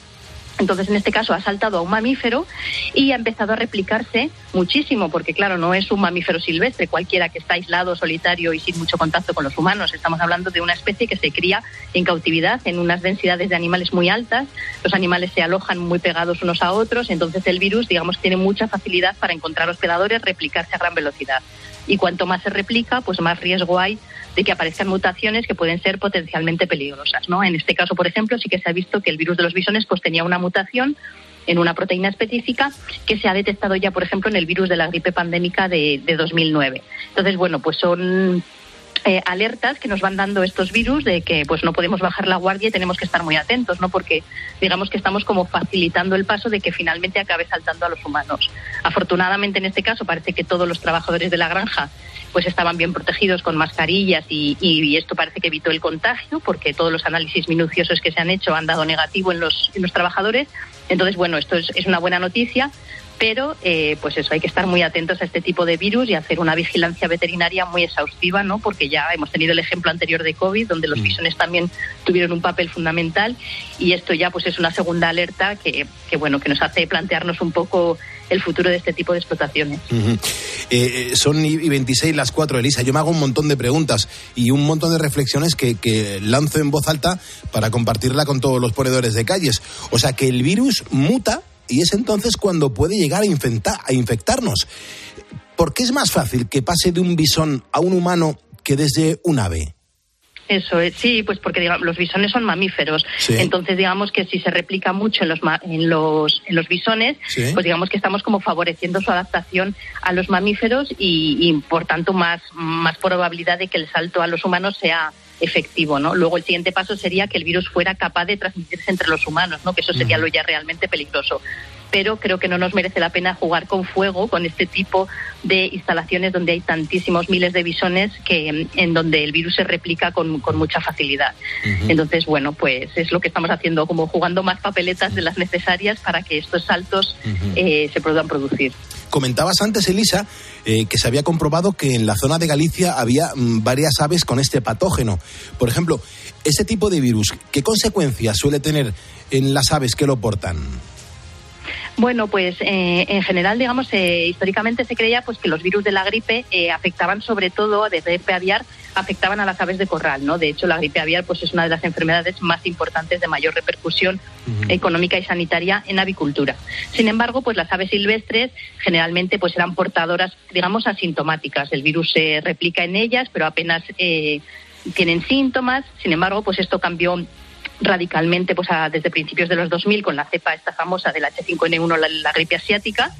Entonces, en este caso, ha saltado a un mamífero y ha empezado a replicarse muchísimo, porque claro, no es un mamífero silvestre, cualquiera que está aislado, solitario y sin mucho contacto con los humanos. Estamos hablando de una especie que se cría en cautividad, en unas densidades de animales muy altas. Los animales se alojan muy pegados unos a otros, entonces el virus, digamos, tiene mucha facilidad para encontrar hospedadores, replicarse a gran velocidad. Y cuanto más se replica, pues más riesgo hay de que aparezcan mutaciones que pueden ser potencialmente peligrosas. ¿no? En este caso, por ejemplo, sí que se ha visto que el virus de los bisones pues, tenía una mutación en una proteína específica que se ha detectado ya, por ejemplo, en el virus de la gripe pandémica de, de 2009. Entonces, bueno, pues son eh, alertas que nos van dando estos virus de que pues no podemos bajar la guardia y tenemos que estar muy atentos, ¿no? Porque digamos que estamos como facilitando el paso de que finalmente acabe saltando a los humanos. Afortunadamente en este caso parece que todos los trabajadores de la granja pues estaban bien protegidos con mascarillas y, y- esto parece que evitó el contagio porque todos los análisis minuciosos que se han hecho han dado negativo en los, en los trabajadores. Entonces, bueno, esto es, es una buena noticia, pero eh, pues eso, hay que estar muy atentos a este tipo de virus y hacer una vigilancia veterinaria muy exhaustiva, ¿no? Porque ya hemos tenido el ejemplo anterior de COVID, donde los bisones también tuvieron un papel fundamental y esto ya pues es una segunda alerta que, que bueno, que nos hace plantearnos un poco el futuro de este tipo de explotaciones. Eh, eh, son y y 26 las 4, Elisa. Yo me hago un montón de preguntas y un montón de reflexiones que, lanzo en voz alta para compartirla con todos los ponedores de calles. O sea, que el virus muta y es entonces cuando puede llegar a, a infectarnos. ¿Por qué es más fácil que pase de un bisón a un humano que desde un ave? Eso es, sí, pues porque digamos, los bisones son mamíferos. Sí. Entonces, digamos que si se replica mucho en los, en los, en los bisones, Sí. pues digamos que estamos como favoreciendo su adaptación a los mamíferos y, y, por tanto, más, más probabilidad de que el salto a los humanos sea efectivo, ¿no? Luego el siguiente paso sería que el virus fuera capaz de transmitirse entre los humanos, ¿no? Que eso sería lo ya realmente peligroso. Pero creo que no nos merece la pena jugar con fuego con este tipo de instalaciones donde hay tantísimos miles de bisones que en donde el virus se replica con, con mucha facilidad. Entonces, bueno, pues es lo que estamos haciendo, como jugando más papeletas de las necesarias para que estos saltos eh, se puedan producir. Comentabas antes, Elisa, eh, que se había comprobado que en la zona de Galicia había mm, varias aves con este patógeno. Por ejemplo, ese tipo de virus, ¿qué consecuencias suele tener en las aves que lo portan? Bueno, pues eh, en general, digamos, eh, históricamente se creía pues que los virus de la gripe eh, afectaban sobre todo, de gripe aviar, afectaban a las aves de corral, ¿no? De hecho, la gripe aviar pues es una de las enfermedades más importantes de mayor repercusión económica y sanitaria en avicultura. Sin embargo, pues las aves silvestres generalmente pues eran portadoras, digamos, asintomáticas. El virus se replica en ellas, pero apenas eh, tienen síntomas. Sin embargo, pues esto cambió radicalmente pues a- desde principios de los 2000 con la cepa esta famosa del H5N1, la, la gripe asiática,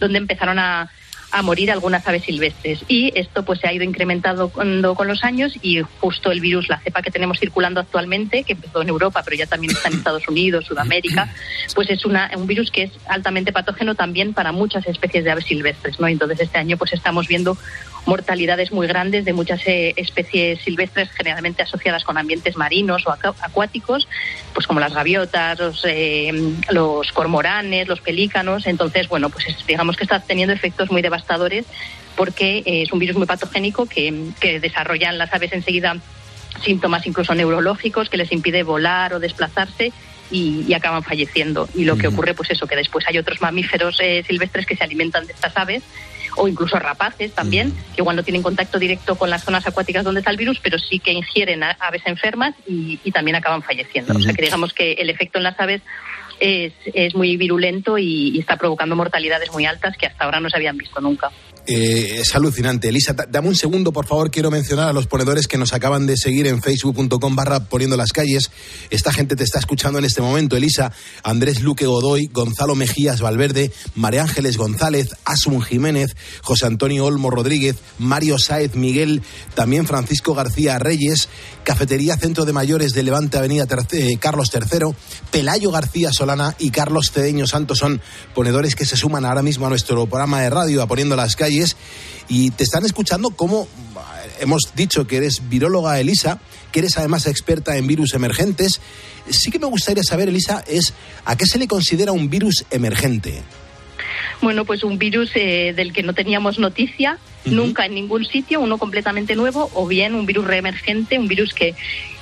donde empezaron a, a morir algunas aves silvestres. Y esto pues se ha ido incrementando con, con los años y justo el virus, la cepa que tenemos circulando actualmente, que empezó en Europa, pero ya también está en Estados Unidos, Sudamérica, pues es una, un virus que es altamente patógeno también para muchas especies de aves silvestres. ¿no? Entonces este año pues estamos viendo mortalidades muy grandes de muchas eh, especies silvestres generalmente asociadas con ambientes marinos o acu- acuáticos, pues como las gaviotas, los, eh, los cormoranes, los pelícanos. Entonces, bueno, pues es- digamos que está teniendo efectos muy devastadores porque eh, es un virus muy patogénico que, que desarrollan las aves enseguida síntomas incluso neurológicos que les impide volar o desplazarse y, y acaban falleciendo. Y lo que ocurre, pues eso, que después hay otros mamíferos eh, silvestres que se alimentan de estas aves o incluso rapaces también, que igual no tienen contacto directo con las zonas acuáticas donde está el virus, pero sí que ingieren a- aves enfermas y, y también acaban falleciendo. O sea que digamos que el efecto en las aves es, es muy virulento y, está provocando mortalidades muy altas que hasta ahora no se habían visto nunca. Eh, es alucinante. Elisa, da- dame un segundo, por favor. Quiero mencionar a los ponedores que nos acaban de seguir en facebook.com barra poniendo las calles. Esta gente te está escuchando en este momento. Elisa, Andrés Luque Godoy, Gonzalo Mejías Valverde, María Ángeles González, Asun Jiménez, José Antonio Olmo Rodríguez, Mario Sáez Miguel, también Francisco García Reyes, Cafetería Centro de Mayores de Levante Avenida eh, Carlos III, Pelayo García Solana y Carlos Cedeño Santos son ponedores que se suman ahora mismo a nuestro programa de radio, a Poniendo las Calles, y te están escuchando como hemos dicho que eres viróloga, Elisa, que eres además experta en virus emergentes. Sí que me gustaría saber, Elisa, es a qué se le considera un virus emergente. Bueno, pues un virus eh, del que no teníamos noticia nunca en ningún sitio, uno completamente nuevo, o bien un virus reemergente, un virus que,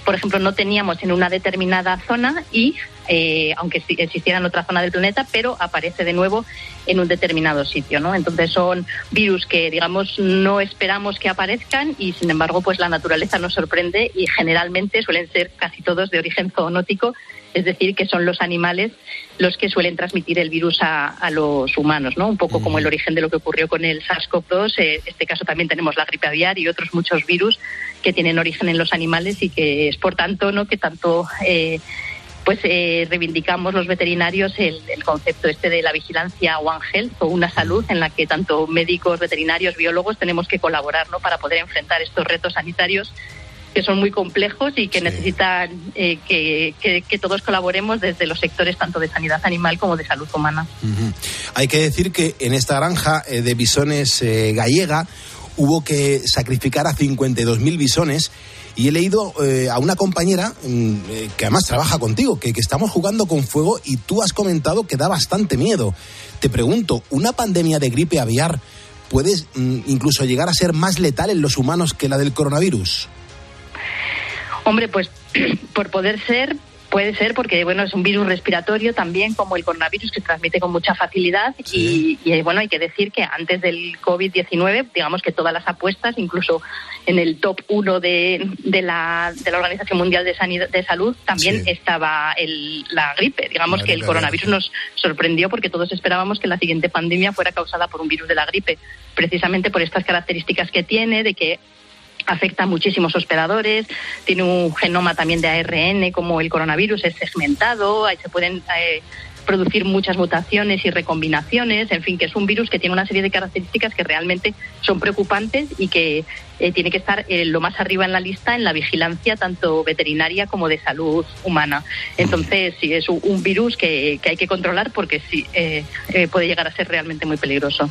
por ejemplo, no teníamos en una determinada zona y, eh, aunque existiera en otra zona del planeta, pero aparece de nuevo en un determinado sitio, ¿no? Entonces son virus que, digamos, no esperamos que aparezcan y, sin embargo, pues la naturaleza nos sorprende y generalmente suelen ser casi todos de origen zoonótico, es decir, que son los animales los que suelen transmitir el virus a, a los humanos, ¿no? Un poco como el origen de lo que ocurrió con el SARS-CoV-2. eh, En este caso también tenemos la gripe aviar y otros muchos virus que tienen origen en los animales y que es por tanto, ¿no? Que tanto eh, pues eh, reivindicamos los veterinarios el, el concepto este de la vigilancia One Health o una salud en la que tanto médicos, veterinarios, biólogos tenemos que colaborar, ¿no? Para poder enfrentar estos retos sanitarios que son muy complejos y que necesitan eh, que, que- que todos colaboremos desde los sectores tanto de sanidad animal como de salud humana. Hay que decir que en esta granja eh, de bisones eh, gallega hubo que sacrificar a 52.000 bisones y he leído eh, a una compañera mm, eh, que además trabaja contigo, que, que estamos jugando con fuego y tú has comentado que da bastante miedo. Te pregunto, ¿una pandemia de gripe aviar puede mm, incluso llegar a ser más letal en los humanos que la del coronavirus? Hombre, pues por poder ser, puede ser porque bueno es un virus respiratorio también como el coronavirus que transmite con mucha facilidad y, y, bueno hay que decir que antes del COVID-19 digamos que todas las apuestas incluso en el top 1 de, de, la, de la Organización Mundial de, Sanidad, de Salud también estaba el, la gripe. Digamos La que el coronavirus nos sorprendió porque todos esperábamos que la siguiente pandemia fuera causada por un virus de la gripe precisamente por estas características que tiene de que afecta a muchísimos hospedadores, tiene un genoma también de ARN como el coronavirus, es segmentado, ahí se pueden eh, producir muchas mutaciones y recombinaciones, en fin, que es un virus que tiene una serie de características que realmente son preocupantes y que eh, tiene que estar eh, lo más arriba en la lista en la vigilancia tanto veterinaria como de salud humana. Entonces, sí, es un, virus que, hay que controlar porque sí, eh, puede llegar a ser realmente muy peligroso.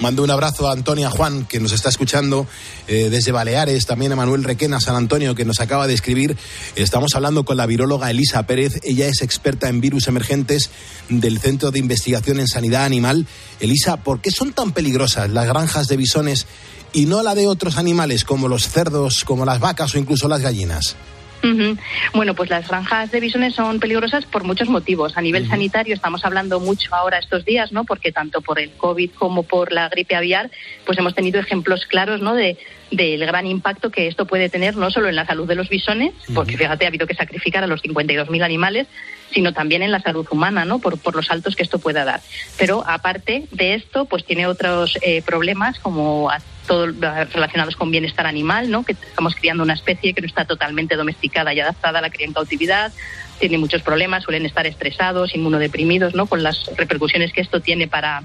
Mando un abrazo a Antonia Juan, que nos está escuchando desde Baleares, también a Manuel Requena, San Antonio, que nos acaba de escribir. Estamos hablando con la viróloga Elisa Pérez. Ella es experta en virus emergentes del Centro de Investigación en Sanidad Animal. Elisa, ¿por qué son tan peligrosas las granjas de bisones y no la de otros animales como los cerdos, como las vacas o incluso las gallinas? Bueno, pues las granjas de bisones son peligrosas por muchos motivos. A nivel sanitario estamos hablando mucho ahora estos días, ¿no? Porque tanto por el COVID como por la gripe aviar, pues hemos tenido ejemplos claros, ¿no? De del gran impacto que esto puede tener no solo en la salud de los bisones, porque fíjate, ha habido que sacrificar a los 52.000 animales, sino también en la salud humana, ¿no? Por, por los saltos que esto pueda dar. Pero aparte de esto, pues tiene otros eh, problemas como a- todo relacionados con bienestar animal, ¿no? Que estamos criando una especie que no está totalmente domesticada y adaptada a la cría en cautividad, tiene muchos problemas, suelen estar estresados, inmunodeprimidos, ¿no? Con las repercusiones que esto tiene para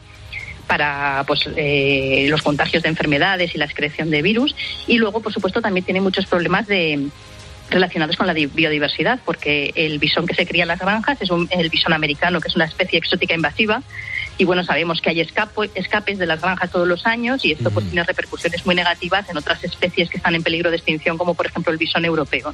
para pues, eh, los contagios de enfermedades y la excreción de virus. Y luego, por supuesto, también tiene muchos problemas de relacionados con la di- biodiversidad, porque el bisón que se cría en las granjas es un- el bisón americano, que es una especie exótica invasiva, y bueno, sabemos que hay escapo- escapes de las granjas todos los años y esto pues tiene repercusiones muy negativas en otras especies que están en peligro de extinción, como por ejemplo el bisón europeo.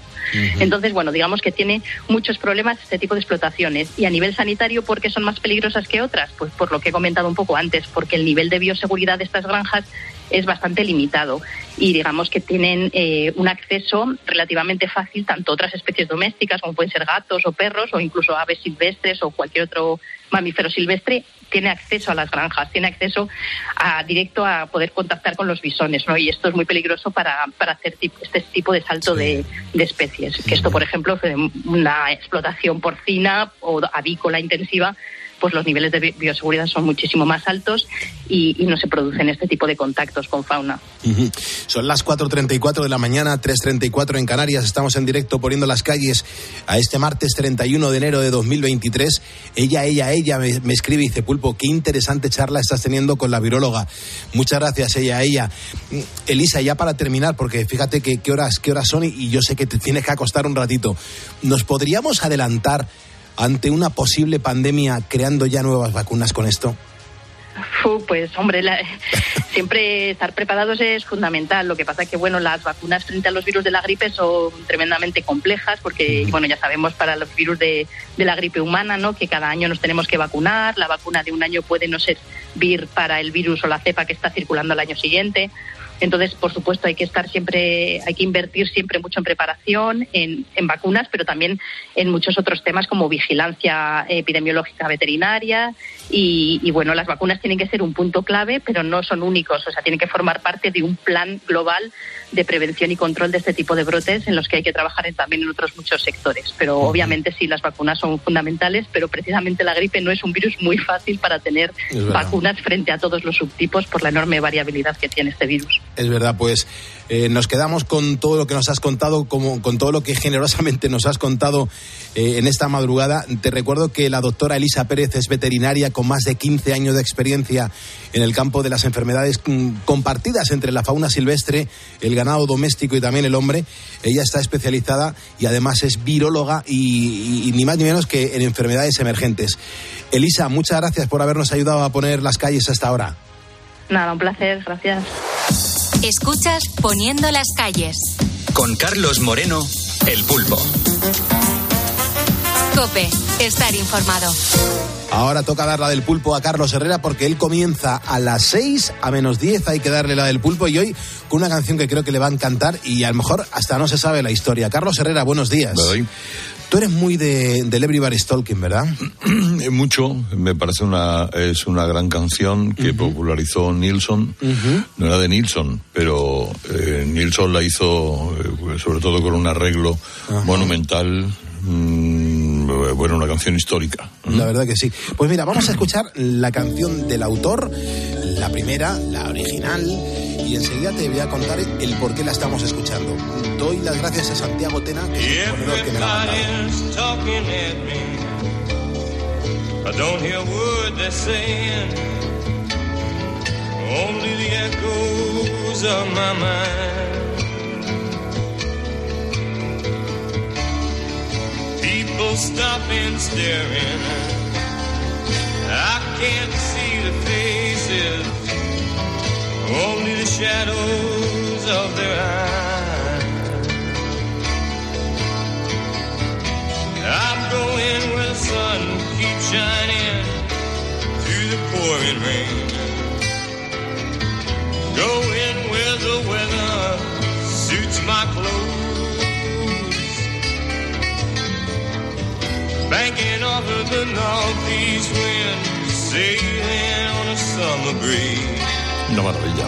Entonces, bueno, digamos que tiene muchos problemas este tipo de explotaciones. Y a nivel sanitario, ¿por qué son más peligrosas que otras? Pues por lo que he comentado un poco antes, porque el nivel de bioseguridad de estas granjas es bastante limitado y digamos que tienen eh, un acceso relativamente fácil tanto a otras especies domésticas como pueden ser gatos o perros o incluso aves silvestres o cualquier otro mamífero silvestre tiene acceso a las granjas, tiene acceso a, directo a poder contactar con los bisones, ¿no? Y esto es muy peligroso para, para hacer tip- este tipo de salto de, de especies. Que esto, por ejemplo, una explotación porcina o avícola intensiva, pues los niveles de bi- bioseguridad son muchísimo más altos y, no se producen este tipo de contactos con fauna. Ujú. Son las 4.34 de la mañana, 3.34 en Canarias. Estamos en directo poniendo las calles a este martes 31 de enero de 2023. Ella, ella, ella me, me escribe y dice, Pulpo, qué interesante charla estás teniendo con la viróloga. Muchas gracias, ella, ella. Mm, Elisa, ya para terminar, porque fíjate que qué horas, qué horas son y, y yo sé que te tienes que acostar un ratito. ¿Nos podríamos adelantar ante una posible pandemia creando ya nuevas vacunas con esto? Pues hombre, la- siempre estar preparados es fundamental. Lo que pasa es que bueno, las vacunas frente a los virus de la gripe son tremendamente complejas porque bueno, ya sabemos para los virus de, de la gripe humana, ¿no? Que cada año nos tenemos que vacunar. La vacuna de un año puede no servir para el virus o la cepa que está circulando al año siguiente. Entonces, por supuesto, hay que estar siempre, hay que invertir siempre mucho en preparación, en, en vacunas, pero también en muchos otros temas como vigilancia epidemiológica veterinaria y, y, bueno, las vacunas tienen que ser un punto clave, pero no son únicos, o sea, tienen que formar parte de un plan global de prevención y control de este tipo de brotes en los que hay que trabajar en- también en otros muchos sectores. Pero obviamente sí, las vacunas son fundamentales, pero precisamente la gripe no es un virus muy fácil para tener vacunas frente a todos los subtipos por la enorme variabilidad que tiene este virus. Es verdad, pues eh, nos quedamos con todo lo que nos has contado, como, con todo lo que generosamente nos has contado eh, en esta madrugada. Te recuerdo que la doctora Elisa Pérez es veterinaria con más de 15 años de experiencia en el campo de las enfermedades mm, compartidas entre la fauna silvestre, el ganado doméstico y también el hombre. Ella está especializada y además es viróloga y, y- y ni más ni menos que en enfermedades emergentes. Elisa, muchas gracias por habernos ayudado a poner las calles hasta ahora. Nada, un placer, gracias. Escuchas Poniendo las calles. Con Carlos Moreno, El Pulpo. Cope, estar informado. Ahora toca dar la del pulpo a Carlos Herrera porque él comienza a las 6 a menos 10. Hay que darle la del pulpo y hoy con una canción que creo que le va a encantar y a lo mejor hasta no se sabe la historia. Carlos Herrera, buenos días. Tú eres muy de, del Everybody's Talking, ¿verdad? Mucho, me parece una es una gran canción que popularizó Nilsson. No era de Nilsson, pero eh, Nilsson la hizo eh, sobre todo con un arreglo monumental. Mm, bueno, una canción histórica. La verdad que sí. Pues mira, vamos a escuchar la canción del autor, la primera, la original, y enseguida te voy a contar el por qué la estamos escuchando. Doy las gracias a Santiago Tena, que es el ponedor que me la ha mandado. People stopping, staring. I can't see the faces. Only the shadows of their eyes. I'm going where the sun keeps shining through the pouring rain. Going where the weather suits my clothes. Banking off of the northeast wind, sailing on a summer breeze. Una maravilla.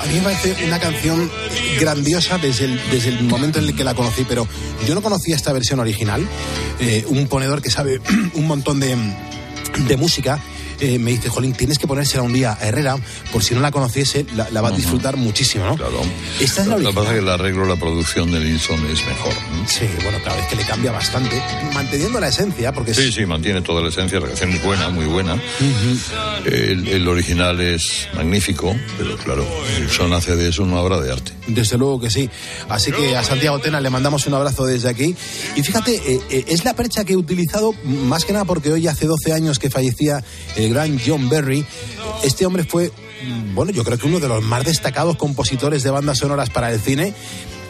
A mí me parece una canción grandiosa desde el, desde el momento en el que la conocí, pero yo no conocía esta versión original. Eh, un ponedor que sabe un montón de, de música. Eh, me dice, Jolín, tienes que ponérsela un día a Herrera, por si no la conociese, la, la va a disfrutar muchísimo, ¿no? Claro. Esta es la Lo que pasa es que el arreglo, la producción de Nilsson es mejor. ¿no? Sí, bueno, claro, es que le cambia bastante, manteniendo la esencia, porque Sí, sí, mantiene toda la esencia, la canción es buena, muy buena. el, el original es magnífico, pero claro, Nilsson hace de eso una obra de arte. Desde luego que sí. Así que a Santiago Tena le mandamos un abrazo desde aquí. Y fíjate, eh, eh, es la percha que he utilizado más que nada porque hoy hace 12 años que fallecía gran John Berry. Este hombre fue, mm, bueno, yo creo que uno de los más destacados compositores de bandas sonoras para el cine.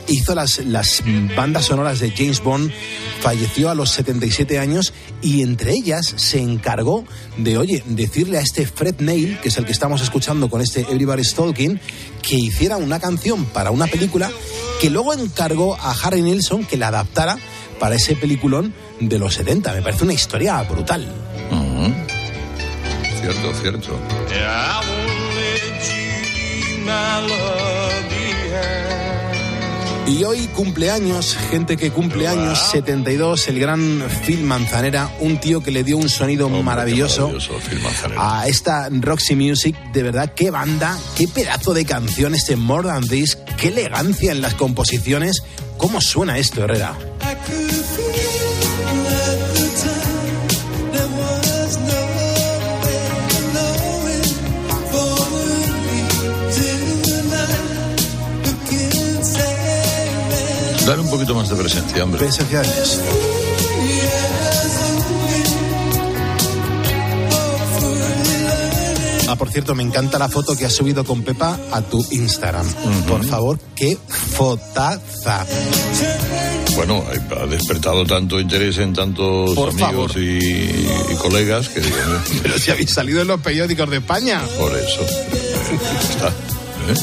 Hizo las, las bandas sonoras de James Bond, falleció a los 77 años y entre ellas se encargó de, oye, decirle a este Fred Neil, que es el que estamos escuchando con este Everybody's Talking, que hiciera una canción para una película que luego encargó a Harry Nilsson que la adaptara para ese peliculón de los 70. Me parece una historia brutal. Ujú. Cierto, cierto. Yeah, I won't let you leave my love behind. Y hoy cumpleaños, gente que cumple años, 72, el gran Phil Manzanera, un tío que le dio un sonido maravilloso, a esta Roxy Music, de verdad, qué banda, qué pedazo de canción este More Than This, qué elegancia en las composiciones, cómo suena esto, Herrera. Poquito más de presencia, hombre. Presencia de Dios. Ah, por cierto, me encanta la foto que has subido con Pepa a tu Instagram. Por favor, qué fotaza. Bueno, ha despertado tanto interés en tantos Por amigos y, y colegas que digo, eh, Pero si habéis salido en los periódicos de España. por eso. eh, está. ¿eh?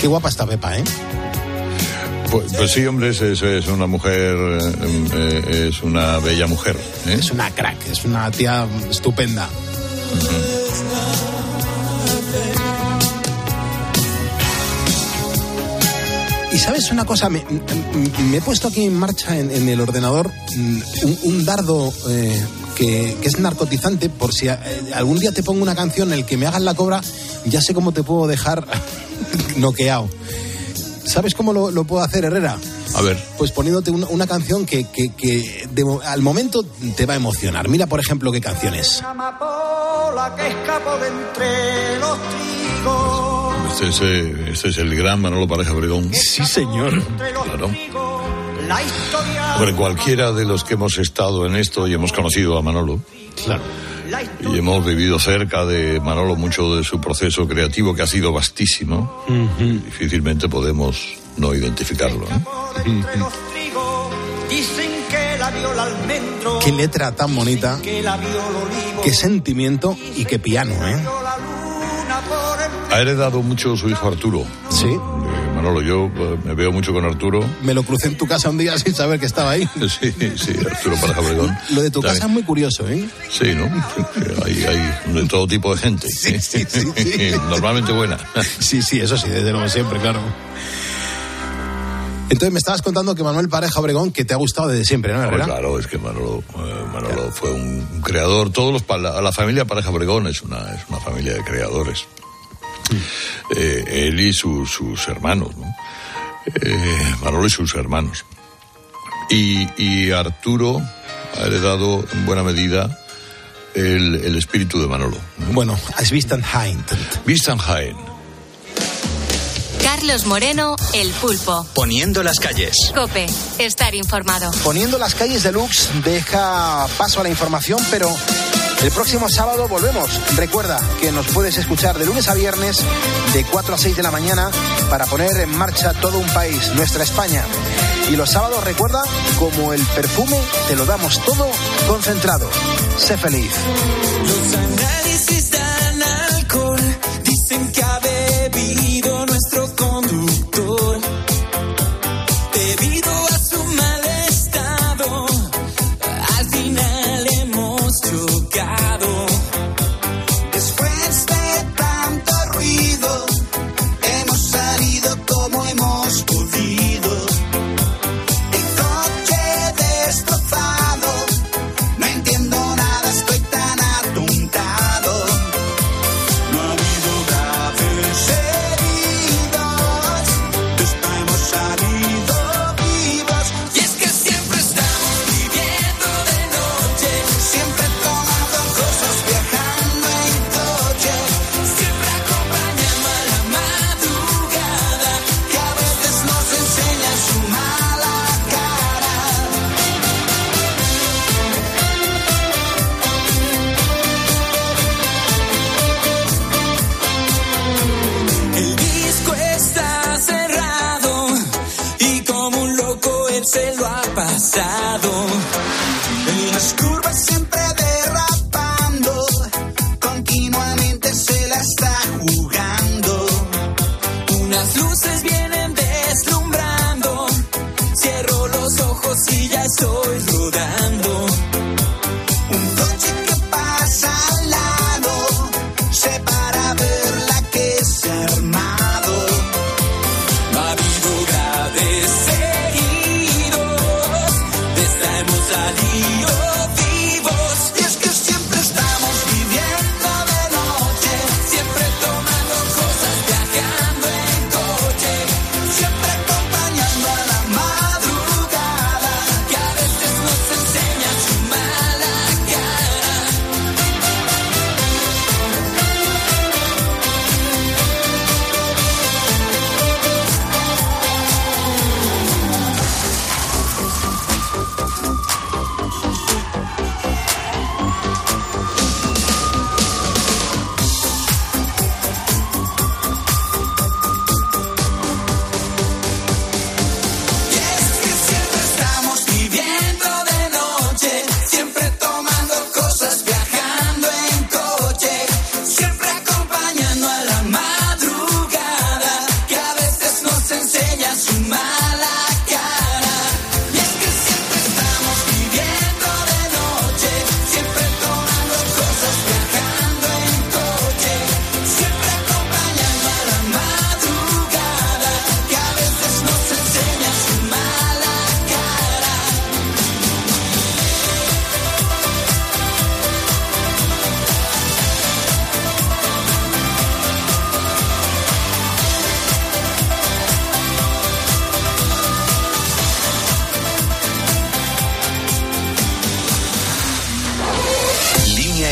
Qué guapa está Pepa, ¿eh? Pues, pues sí, hombre, es, es- es una mujer, eh, eh, es una bella mujer. ¿eh? Es una crack, es una tía estupenda. Y sabes una cosa, me, me- me he puesto aquí en marcha en, en el ordenador mm, un, un dardo eh, que, que es narcotizante por si eh, algún día te pongo una canción en el que me hagas la cobra, ya sé cómo te puedo dejar noqueado. ¿Sabes cómo lo, lo puedo hacer, Herrera? A ver. Pues poniéndote una, una canción que, que- que de al momento te va a emocionar. Mira, por ejemplo, qué canción es. Una amapola que escapó de entre los trigos. Este es, eh, este es el gran Manolo Pareja Bregón. Sí, señor. Claro. La historia. Hombre, cualquiera de los que hemos estado en esto y hemos conocido a Manolo. Claro. Y hemos vivido cerca de Manolo mucho de su proceso creativo, que ha sido vastísimo. Difícilmente podemos no identificarlo. almendro. Qué letra tan bonita, qué sentimiento y qué piano, ¿eh? Ha heredado mucho su hijo Arturo. Sí. Eh, Manolo, yo eh, me veo mucho con Arturo. Me lo crucé en tu casa un día sin saber que estaba ahí. Sí, sí, Arturo Pareja Bregón. Lo de tu También. casa es muy curioso, ¿eh? Sí, ¿no? Hay, hay de todo tipo de gente. Sí, sí, sí, sí. Normalmente buena. Sí, sí, eso sí, desde luego siempre, claro. Entonces me estabas contando que Manuel Pareja Obregón, que te ha gustado desde siempre, ¿no? Herrera? claro, es que Manolo, eh, Manolo fue un, creador. Todos los la, la familia Pareja Bregón es una, es una familia de creadores. Eh, él y sus, sus hermanos, ¿no? Eh, Manolo y sus hermanos. Y, y Arturo ha heredado en buena medida el, el espíritu de Manolo. Bueno, es Wittgenstein. Wittgenstein. Carlos Moreno, El Pulpo. Poniendo las calles. Cope, estar informado. Poniendo las calles de Lux deja paso a la información, pero el próximo sábado volvemos. Recuerda que nos puedes escuchar de lunes a viernes de 4 a 6 de la mañana para poner en marcha todo un país, nuestra España. Y los sábados recuerda, como el perfume, te lo damos todo concentrado. Sé feliz. Los análisis dan alcohol, dicen que ha bebido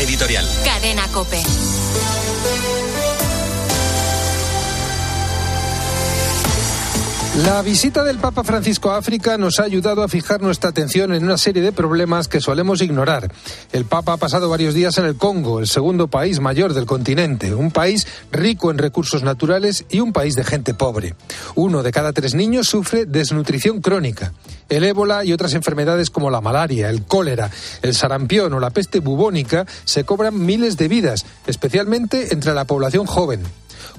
editorial. Cadena Cope. La visita del Papa Francisco a África nos ha ayudado a fijar nuestra atención en una serie de problemas que solemos ignorar. El Papa ha pasado varios días en el Congo, el segundo país mayor del continente, un país rico en recursos naturales y un país de gente pobre. Uno de cada tres niños sufre desnutrición crónica. El ébola y otras enfermedades como la malaria, el cólera, el sarampión o la peste bubónica se cobran miles de vidas, especialmente entre la población joven.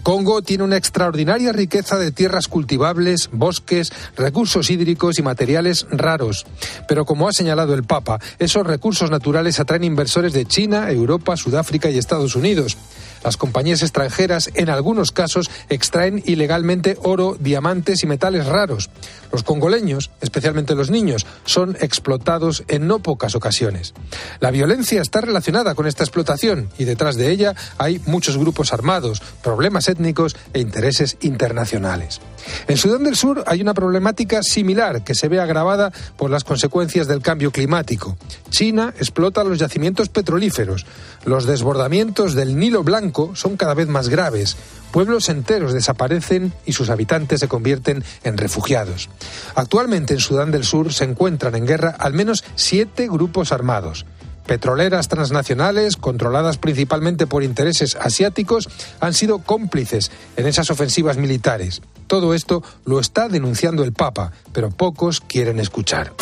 Congo tiene una extraordinaria riqueza de tierras cultivables, bosques, recursos hídricos y materiales raros. Pero como ha señalado el Papa, esos recursos naturales atraen inversores de China, Europa, Sudáfrica y Estados Unidos. Las compañías extranjeras, en algunos casos, extraen ilegalmente oro, diamantes y metales raros. Los congoleños, especialmente los niños, son explotados en no pocas ocasiones. La violencia está relacionada con esta explotación y detrás de ella hay muchos grupos armados, problemas étnicos e intereses internacionales. En Sudán del Sur hay una problemática similar que se ve agravada por las consecuencias del cambio climático. China explota los yacimientos petrolíferos. Los desbordamientos del Nilo Blanco son cada vez más graves. Pueblos enteros desaparecen y sus habitantes se convierten en refugiados. Actualmente en Sudán del Sur se encuentran en guerra al menos siete grupos armados. Petroleras transnacionales, controladas principalmente por intereses asiáticos, han sido cómplices en esas ofensivas militares. Todo esto lo está denunciando el Papa, pero pocos quieren escuchar.